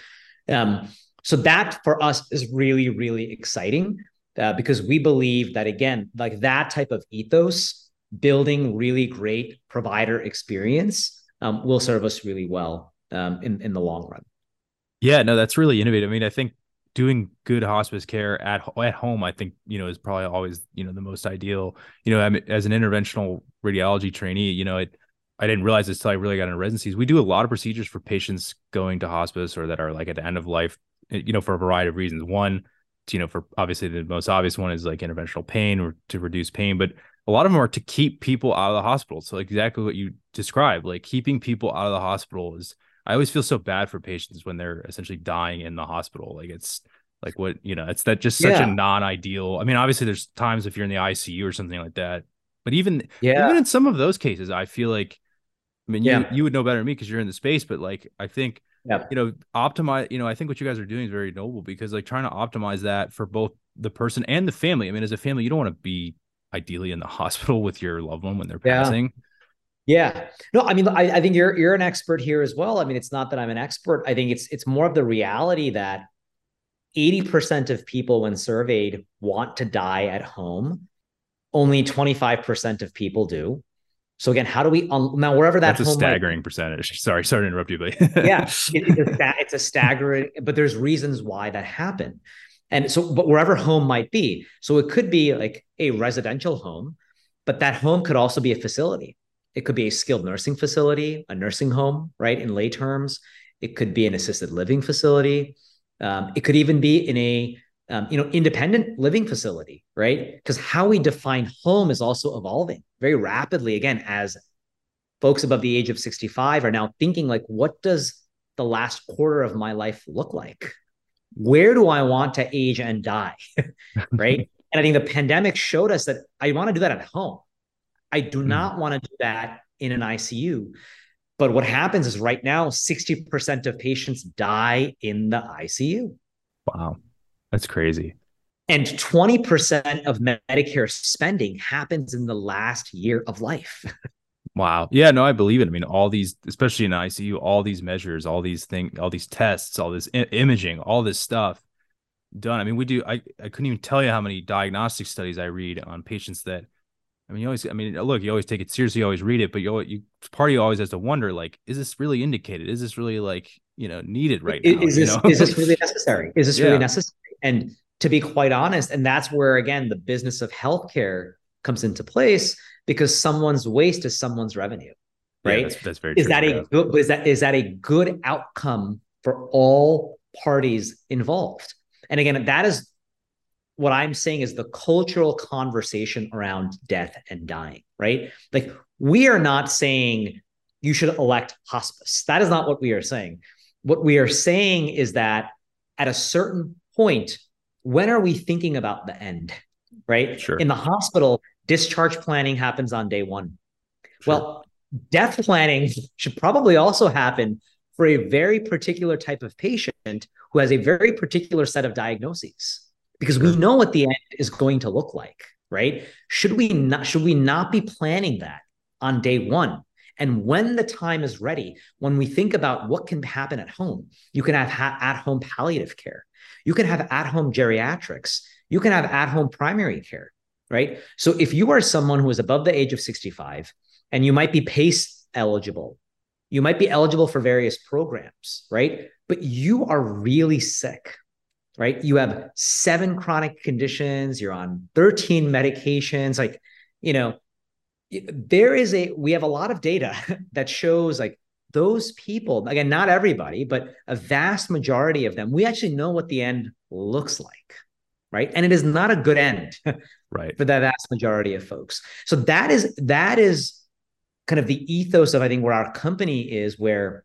S2: Um, so that for us is really, really exciting uh, because we believe that again, like that type of ethos, building really great provider experience, um, will serve us really well um, in in the long run.
S1: Yeah, no, that's really innovative. I mean, I think doing good hospice care at at home, I think you know is probably always you know the most ideal. You know, I mean, as an interventional radiology trainee, you know, it I didn't realize this until I really got into residencies. We do a lot of procedures for patients going to hospice or that are like at the end of life, eh, you know, for a variety of reasons. One, you know, for obviously the most obvious one is like interventional pain or to reduce pain, but a lot of them are to keep people out of the hospital. So exactly what you described, like keeping people out of the hospital is I always feel so bad for patients when they're essentially dying in the hospital. Like it's like what, you know, it's that just such yeah. a non-ideal. I mean, obviously there's times if you're in the ICU or something like that, but even yeah. even in some of those cases, I feel like I mean, yeah. you you would know better than me because you're in the space, but like I think yep. you know, optimize, you know, I think what you guys are doing is very noble because like trying to optimize that for both the person and the family. I mean, as a family, you don't want to be ideally in the hospital with your loved one when they're passing.
S2: Yeah. No, I mean, I, I think you're you're an expert here as well. I mean, it's not that I'm an expert. I think it's it's more of the reality that 80% of people when surveyed want to die at home. Only 25% of people do. So again, how do we um, now wherever that
S1: that's a staggering might, percentage? Sorry, sorry to interrupt you, but
S2: yeah, it, it's, a, it's a staggering. But there's reasons why that happened, and so but wherever home might be, so it could be like a residential home, but that home could also be a facility. It could be a skilled nursing facility, a nursing home, right? In lay terms, it could be an assisted living facility. Um, it could even be in a um, you know independent living facility right? Because how we define home is also evolving very rapidly. Again as folks above the age of 65 are now thinking like what does the last quarter of my life look like? Where do i want to age and die? Right? And i think the pandemic showed us that i want to do that at home i do mm. not want to do that in an icu but what happens is right now 60% of patients die in the icu
S1: wow that's crazy.
S2: And 20% of Medicare spending happens in the last year of life.
S1: wow. Yeah, no, I believe it. I mean, all these, especially in ICU, all these measures, all these things, all these tests, all this I- imaging, all this stuff done. I mean, we do, I, I couldn't even tell you how many diagnostic studies I read on patients that, I mean, you always, I mean, look, you always take it seriously, you always read it, but you, you, part of you always has to wonder, like, is this really indicated? Is this really like, you know, needed right
S2: is,
S1: now?
S2: Is
S1: this,
S2: is this really necessary? Is this yeah. really necessary? And to be quite honest, and that's where again the business of healthcare comes into place because someone's waste is someone's revenue, right? Yeah,
S1: that's, that's, very.
S2: Is
S1: true,
S2: that
S1: yeah.
S2: a good? Is that is that a good outcome for all parties involved? And again, that is what I'm saying is the cultural conversation around death and dying, right? Like we are not saying you should elect hospice. That is not what we are saying. What we are saying is that at a certain point, when are we thinking about the end? Right?
S1: Sure.
S2: In the hospital, discharge planning happens on day one. Sure. Well, death planning should probably also happen for a very particular type of patient who has a very particular set of diagnoses because we know what the end is going to look like right? Should we not should we not be planning that on day 1 and when the time is ready when we think about what can happen at home you can have ha- at home palliative care. You can have at home geriatrics. You can have at home primary care right? So if you are someone who is above the age of 65 and you might be PACE eligible. You might be eligible for various programs, right? But you are really sick, right? You have seven chronic conditions, you're on 13 medications. Like, you know, there is a, we have a lot of data that shows like those people, again, not everybody, but a vast majority of them, we actually know what the end looks like, right? And it is not a good end.
S1: right
S2: for the vast majority of folks so that is that is kind of the ethos of I think where our company is, where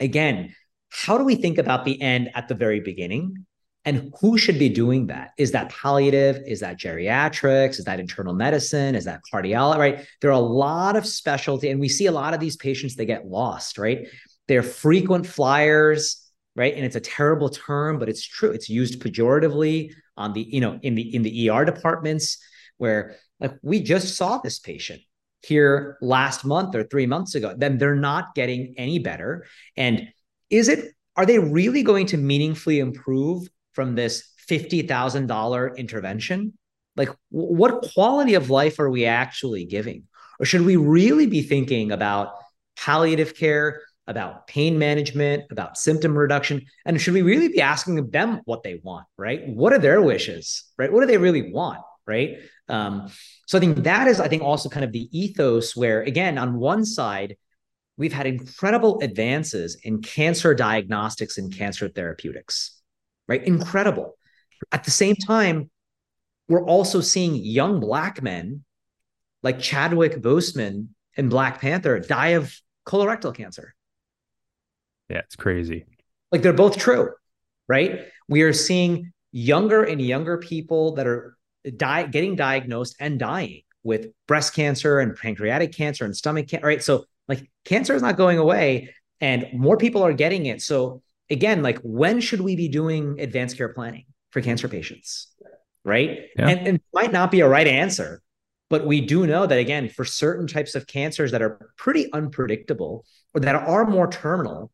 S2: again, how do we think about the end at the very beginning? And who should be doing that? Is that palliative? Is that geriatrics? Is that internal medicine? Is that cardiology? Right? There are a lot of specialty, and we see a lot of these patients, they get lost, right? They're frequent flyers, right? And it's a terrible term, but it's true. It's used pejoratively on the, you know, in the in the ER departments where like we just saw this patient here last month or three months ago, then they're not getting any better. And is it, are they really going to meaningfully improve from this $50,000 intervention? Like, what quality of life are we actually giving? Or should we really be thinking about palliative care, about pain management, about symptom reduction? And should we really be asking them what they want, right? What are their wishes, right? What do they really want, right? Um, so I think that is, I think, also kind of the ethos where, again, on one side, we've had incredible advances in cancer diagnostics and cancer therapeutics, right? Incredible. At the same time, we're also seeing young Black men like Chadwick Boseman in Black Panther die of colorectal cancer.
S1: Yeah, it's crazy.
S2: Like they're both true, right? We are seeing younger and younger people that are die, getting diagnosed and dying with breast cancer and pancreatic cancer and stomach cancer. Right. So like cancer is not going away and more people are getting it. So again, like when should we be doing advanced care planning for cancer patients? Right. Yeah. And, and it might not be a right answer, but we do know that again, for certain types of cancers that are pretty unpredictable or that are more terminal,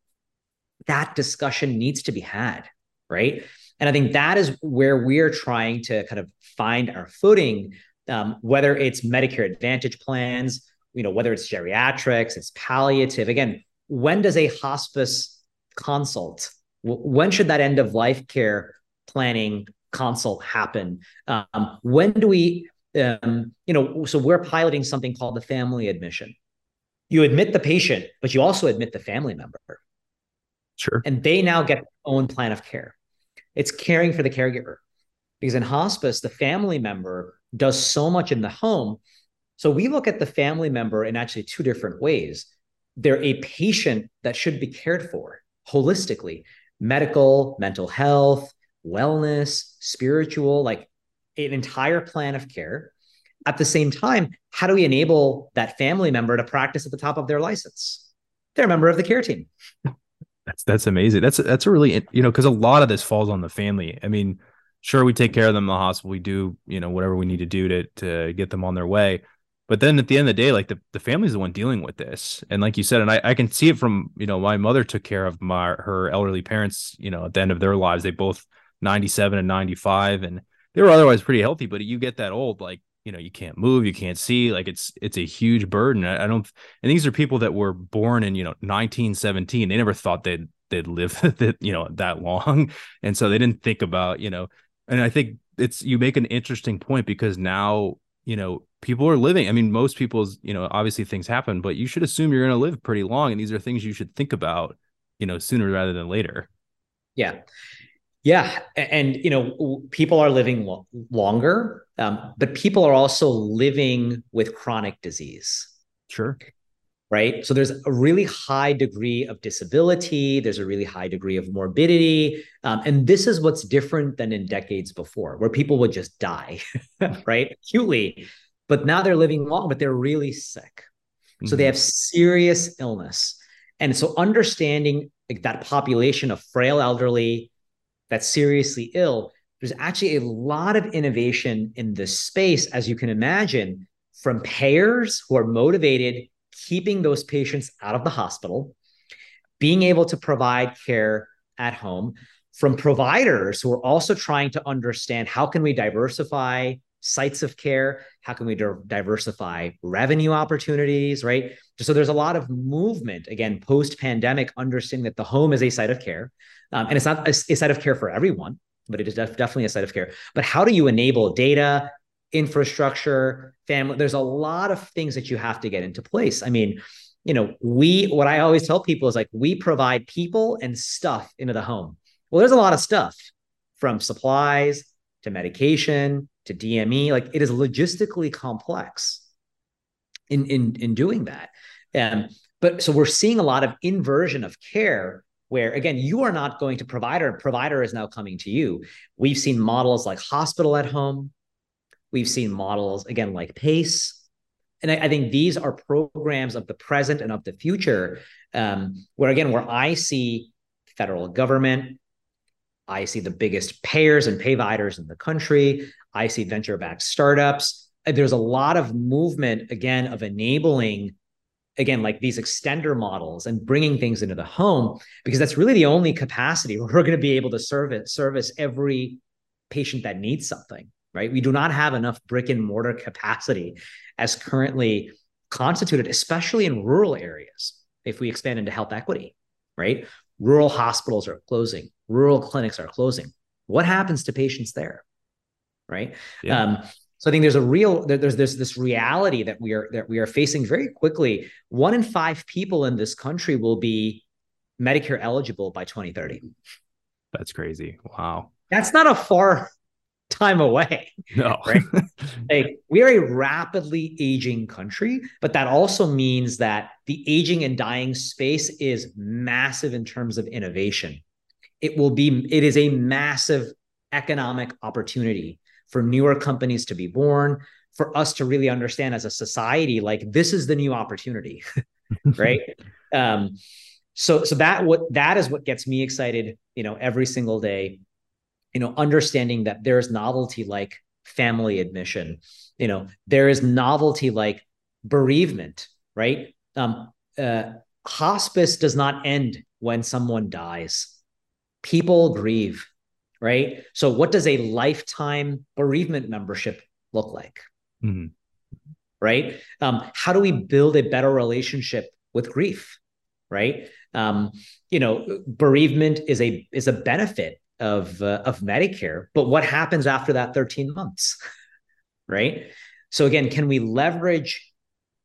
S2: that discussion needs to be had. Right. And I think that is where we're trying to kind of find our footing, um, whether it's Medicare Advantage plans, you know, whether it's geriatrics, it's palliative. Again, when does a hospice consult? When should that end of life care planning consult happen? Um, when do we, um, you know, so we're piloting something called the family admission. You admit the patient, but you also admit the family member.
S1: Sure.
S2: And they now get their own plan of care. It's caring for the caregiver. Because in hospice, the family member does so much in the home. So we look at the family member in actually two different ways. They're a patient that should be cared for holistically medical, mental health, wellness, spiritual, like an entire plan of care. At the same time, how do we enable that family member to practice at the top of their license? They're a member of the care team.
S1: That's that's amazing. That's that's a really you know because a lot of this falls on the family. I mean, sure we take care of them in the hospital. We do you know whatever we need to do to to get them on their way. But then at the end of the day, like the, the family's the one dealing with this. And like you said, and I, I can see it from, you know, my mother took care of my her elderly parents, you know, at the end of their lives. They both 97 and 95 and they were otherwise pretty healthy, but you get that old, like you know you can't move you can't see like it's it's a huge burden I, I, don't and these are people that were born in you know 1917 they never thought they'd they'd live that you know that long and so they didn't think about you know and i think it's you make an interesting point because now you know people are living i mean most people's you know obviously things happen but you should assume you're going to live pretty long and these are things you should think about you know sooner rather than later
S2: yeah yeah, and you know, people are living lo- longer, um, but people are also living with chronic disease.
S1: Sure.
S2: Right. So there's a really high degree of disability. There's a really high degree of morbidity, um, and this is what's different than in decades before, where people would just die, right, acutely. But now they're living long, but they're really sick. Mm-hmm. So they mm-hmm. have serious illness. And so understanding like, that population of frail elderly that's seriously ill, there's actually a lot of innovation in this space, as you can imagine, from payers who are motivated keeping those patients out of the hospital, being able to provide care at home, from providers who are also trying to understand how can we diversify sites of care how can we diversify revenue opportunities right? So there's a lot of movement again post pandemic understanding that the home is a site of care. Um, and it's not a, a, site of care for everyone but it is def- definitely a site of care. But how do you enable data infrastructure family there's a lot of things that you have to get into place i mean you know we what i always tell people is like we provide people and stuff into the home well there's a lot of stuff from supplies to medication to DME. Like it is logistically complex in in in doing that. Um, but so we're seeing a lot of inversion of care where again you are not going to provider provider is now coming to you we've seen models like hospital at home we've seen models again like pace and I, I think these are programs of the present and of the future um, where again where i see federal government I see the biggest payers and payviders in the country. I see venture backed startups. There's a lot of movement, again, of enabling, again, like these extender models and bringing things into the home, because that's really the only capacity where we're going to be able to service, service every patient that needs something, right? We do not have enough brick and mortar capacity as currently constituted, especially in rural areas, if we expand into health equity, right? Rural hospitals are closing, rural clinics are closing. What happens to patients there? Right. Yeah. Um, so I think there's a real there's there's this reality that we are that we are facing very quickly. One in five people in this country will be Medicare eligible by 2030.
S1: That's crazy. Wow.
S2: That's not a far time away.
S1: No.
S2: Right. like we are a rapidly aging country, but that also means that the aging and dying space is massive in terms of innovation. It will be, it is a massive economic opportunity for newer companies to be born, for us to really understand as a society, like this is the new opportunity. right. Um, so so that what that is what gets me excited, you know, every single day you know understanding that there's novelty like family admission you know there is novelty like bereavement right? Um uh, hospice does not end when someone dies. People grieve right? So what does a lifetime bereavement membership look like? Mm-hmm. right? Um, how do we build a better relationship with grief right? Um, you know bereavement is a is a benefit of uh, of Medicare. But what happens after that 13 months? right? So again, can we leverage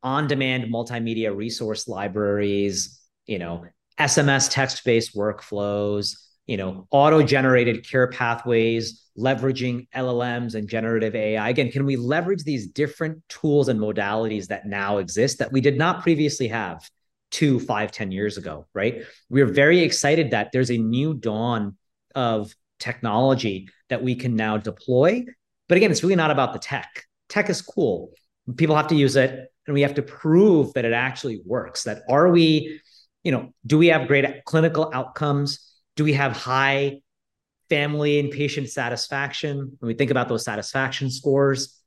S2: on-demand multimedia resource libraries, you know, SMS text-based workflows, you know, auto-generated care pathways, leveraging LLMs and generative AI. Again, can we leverage these different tools and modalities that now exist that we did not previously have two, five, ten years ago, right? We're very excited that there's a new dawn of technology that we can now deploy. But again, it's really not about the tech. Tech is cool. People have to use it and we have to prove that it actually works. That are we, you know, do we have great clinical outcomes? Do we have high family and patient satisfaction? When we think about those satisfaction scores,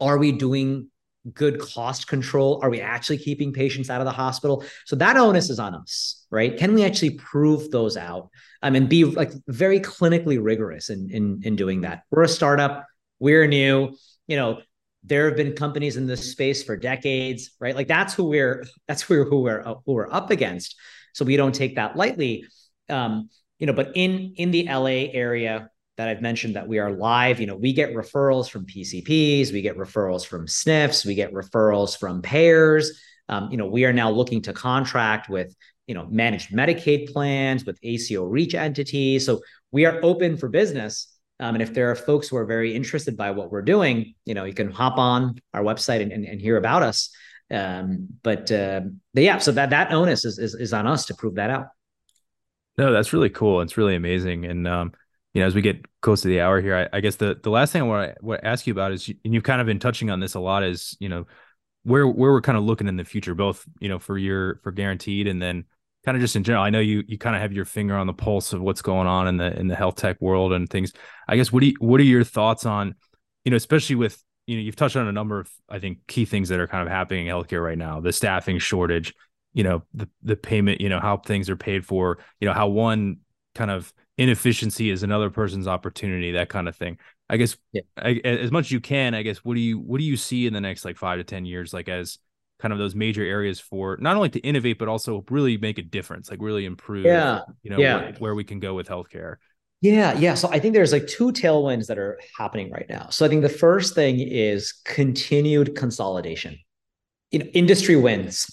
S2: are we doing good cost control? Are we actually keeping patients out of the hospital? So that onus is on us, right? Can we actually prove those out I mean, be like very clinically rigorous in, in, in doing that? We're a startup, we're new, you know, there have been companies in this space for decades, right? Like that's who we're, that's who we're, who we're, who we're up against. So we don't take that lightly. Um, you know, but in, in the LA area, that I've mentioned that we are live. You know, we get referrals from PCPs, we get referrals from SNFs, we get referrals from payers. Um, you know, we are now looking to contract with, you know, managed Medicaid plans, with ACO REACH entities. So we are open for business. Um, and if there are folks who are very interested by what we're doing, you know, you can hop on our website and, and, and hear about us. Um, but, uh, but yeah, so that that onus is, is is on us to prove that out.
S1: No, that's really cool. It's really amazing. And um, you know, as we get close to the hour here, I, I guess the the last thing I want to, ask you about is, and you've kind of been touching on this a lot, is you know, where where we're kind of looking in the future, both you know for your for guaranteed and then kind of just in general. I know you you kind of have your finger on the pulse of what's going on in the in the health tech world and things. I guess what do you, what are your thoughts on you know especially with you know you've touched on a number of I think key things that are kind of happening in healthcare right now. The staffing shortage, you know the the payment, you know how things are paid for, you know how one kind of inefficiency is another person's opportunity, that kind of thing. I guess yeah. I, as much as you can, I guess what do you what do you see in the next like five to ten years, like as kind of those major areas for not only to innovate but also really make a difference, like really improve,
S2: yeah,
S1: you know,
S2: yeah.
S1: Where, where we can go with healthcare.
S2: Yeah, yeah. So I think there's like two tailwinds that are happening right now. So I think the first thing is continued consolidation. You know, industry wins.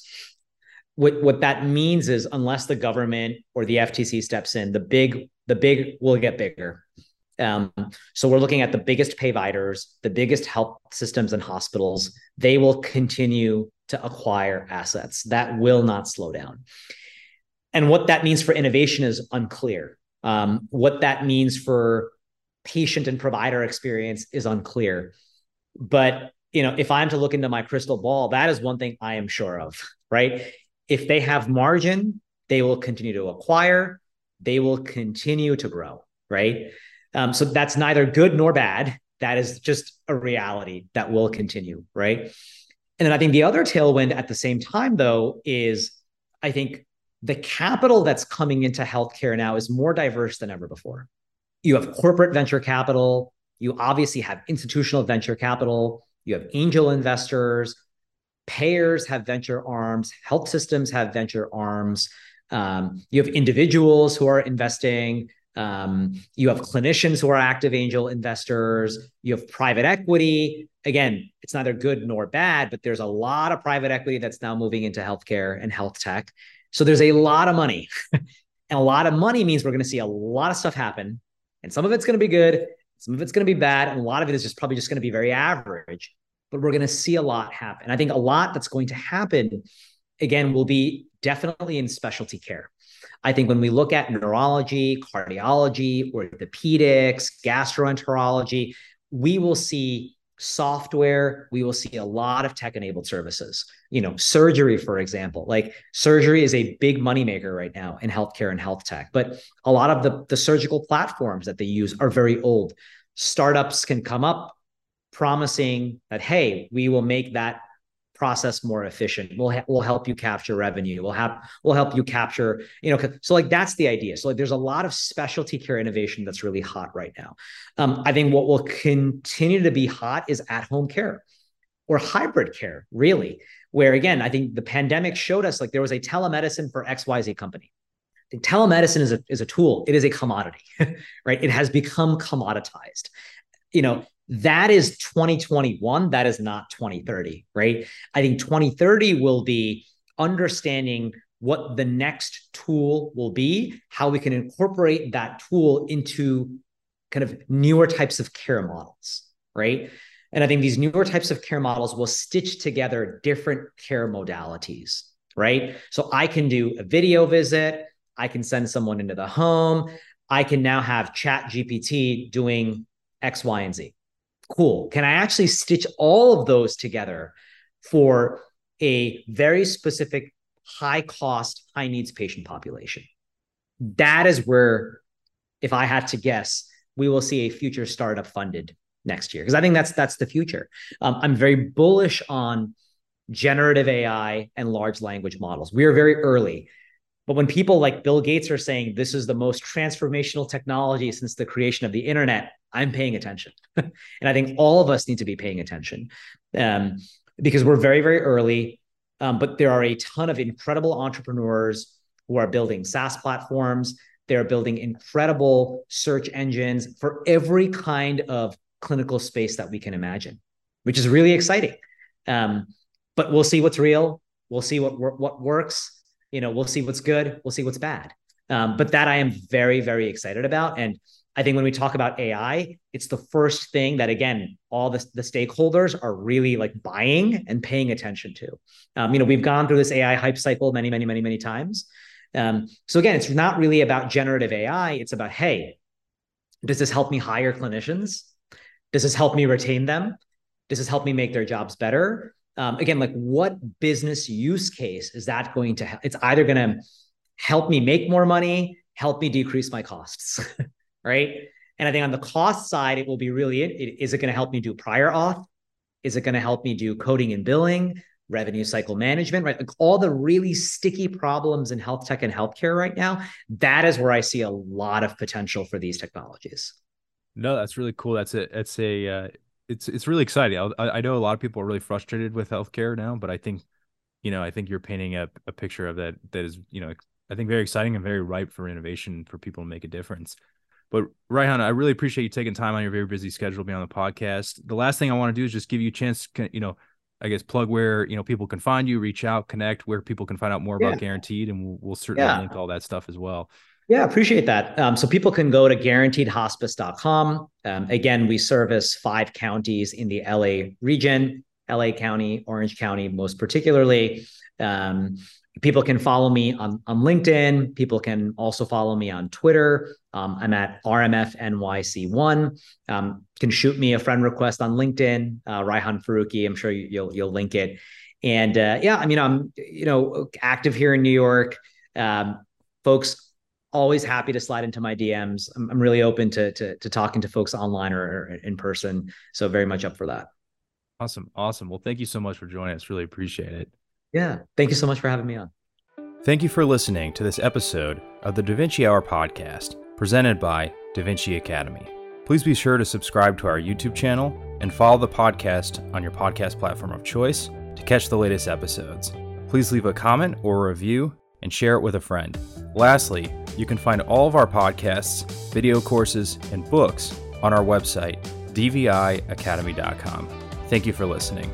S2: What what that means is unless the government or the FTC steps in, the big the big will get bigger. Um, so we're looking at the biggest providers, the biggest health systems and hospitals. They will continue to acquire assets. That will not slow down. And what that means for innovation is unclear. Um, what that means for patient and provider experience is unclear. But you know, if I'm to look into my crystal ball, that is one thing I am sure of, right? If they have margin, they will continue to acquire, they will continue to grow, right? Um, so that's neither good nor bad. That is just a reality that will continue, right? And then I think the other tailwind at the same time, though, is I think the capital that's coming into healthcare now is more diverse than ever before. You have corporate venture capital, you obviously have institutional venture capital, you have angel investors, payers have venture arms, health systems have venture arms. Um, you have individuals who are investing. Um, you have clinicians who are active angel investors. You have private equity. Again, it's neither good nor bad, but there's a lot of private equity that's now moving into healthcare and health tech. So there's a lot of money. and a lot of money means we're going to see a lot of stuff happen. And some of it's going to be good, some of it's going to be bad, and a lot of it is just probably just going to be very average. But we're going to see a lot happen. I think a lot that's going to happen, again, will be definitely in specialty care. I think when we look at neurology, cardiology, orthopedics, gastroenterology, we will see software. We will see a lot of tech enabled services. You know surgery for example like surgery is a big moneymaker right now in healthcare and health tech but a lot of the, the surgical platforms that they use are very old. Startups can come up promising that hey we will make that process more efficient. We'll ha- we'll help you capture revenue. We'll have we'll help you capture you know. So like that's the idea. So like there's a lot of specialty care innovation that's really hot right now. Um, I think what will continue to be hot is at home care or hybrid care, really. Where again, I think the pandemic showed us like there was a telemedicine for X Y Z company. Telemedicine is a is a tool. It is a commodity, right? It has become commoditized. You know, that is 2021 that is not 2030 right? I think 2030 will be understanding what the next tool will be how we can incorporate that tool into kind of newer types of care models right? And i think these newer types of care models will stitch together different care modalities right? So i can do a video visit i can send someone into the home i can now have ChatGPT doing x y and z cool. Can I actually stitch all of those together for a very specific high cost, high needs patient population? That is where, if I had to guess, we will see a future startup funded next year because I think that's that's the future. Um, I'm very bullish on generative AI and large language models. We are very early. But when people like Bill Gates are saying this is the most transformational technology since the creation of the internet, I'm paying attention. and I think all of us need to be paying attention um, because we're very, very early. Um, but there are a ton of incredible entrepreneurs who are building SaaS platforms. They're building incredible search engines for every kind of clinical space that we can imagine, which is really exciting. Um, but we'll see what's real. We'll see what what works. You know, we'll see what's good. We'll see what's bad. Um, but that I am very, very excited about. And I think when we talk about AI, it's the first thing that again all the, the stakeholders are really like buying and paying attention to. Um, you know, we've gone through this AI hype cycle many, many, many, many times. Um, so again, it's not really about generative AI. It's about hey, does this help me hire clinicians? Does this help me retain them? Does this help me make their jobs better? um, again, like what business use case is that going to? Help? It's either going to help me make more money, help me decrease my costs, right? And I think on the cost side, it will be really it, is it going to help me do prior auth? Is it going to help me do coding and billing, revenue cycle management, right? Like all the really sticky problems in health tech and healthcare right now. That is where I see a lot of potential for these technologies.
S1: No, that's really cool. That's a that's a uh, it's it's really exciting. I, I know a lot of people are really frustrated with healthcare now, but I think you know I think you're painting a, a picture of that that is you know I think very exciting and very ripe for innovation for people to make a difference. But Raihan, I really appreciate you taking time on your very busy schedule to be on the podcast. The last thing I want to do is just give you a chance, you know, I guess plug where you know people can find you, reach out, connect, where people can find out more yeah. about Guaranteed, and we'll, we'll certainly yeah. link all that stuff as well.
S2: Yeah, appreciate that. Um, so people can go to guaranteedhospice.com. Um, again, we service five counties in the LA region, LA County, Orange County, most particularly. Um, people can follow me on, on LinkedIn. People can also follow me on Twitter. Um, I'm at RMFNYC1. Um, can shoot me a friend request on LinkedIn, uh, Raihan Faroqui. I'm sure you, will you'll link it. And uh, yeah, I mean, I'm you know active here in New York. Um, folks, always happy to slide into my DMs. I'm, I'm really open to, to, to talking to folks online or, or in person. So very much up for that.
S1: Awesome, awesome. Well, thank you so much for joining us. Really appreciate it.
S2: Yeah. Thank you so much for having me on.
S1: Thank you for listening to this episode of the Da Vinci Hour podcast, presented by Da Vinci Academy. Please be sure to subscribe to our YouTube channel and follow the podcast on your podcast platform of choice to catch the latest episodes. Please leave a comment or a review and share it with a friend. Lastly, you can find all of our podcasts, video courses, and books on our website, dviacademy.com. Thank you for listening.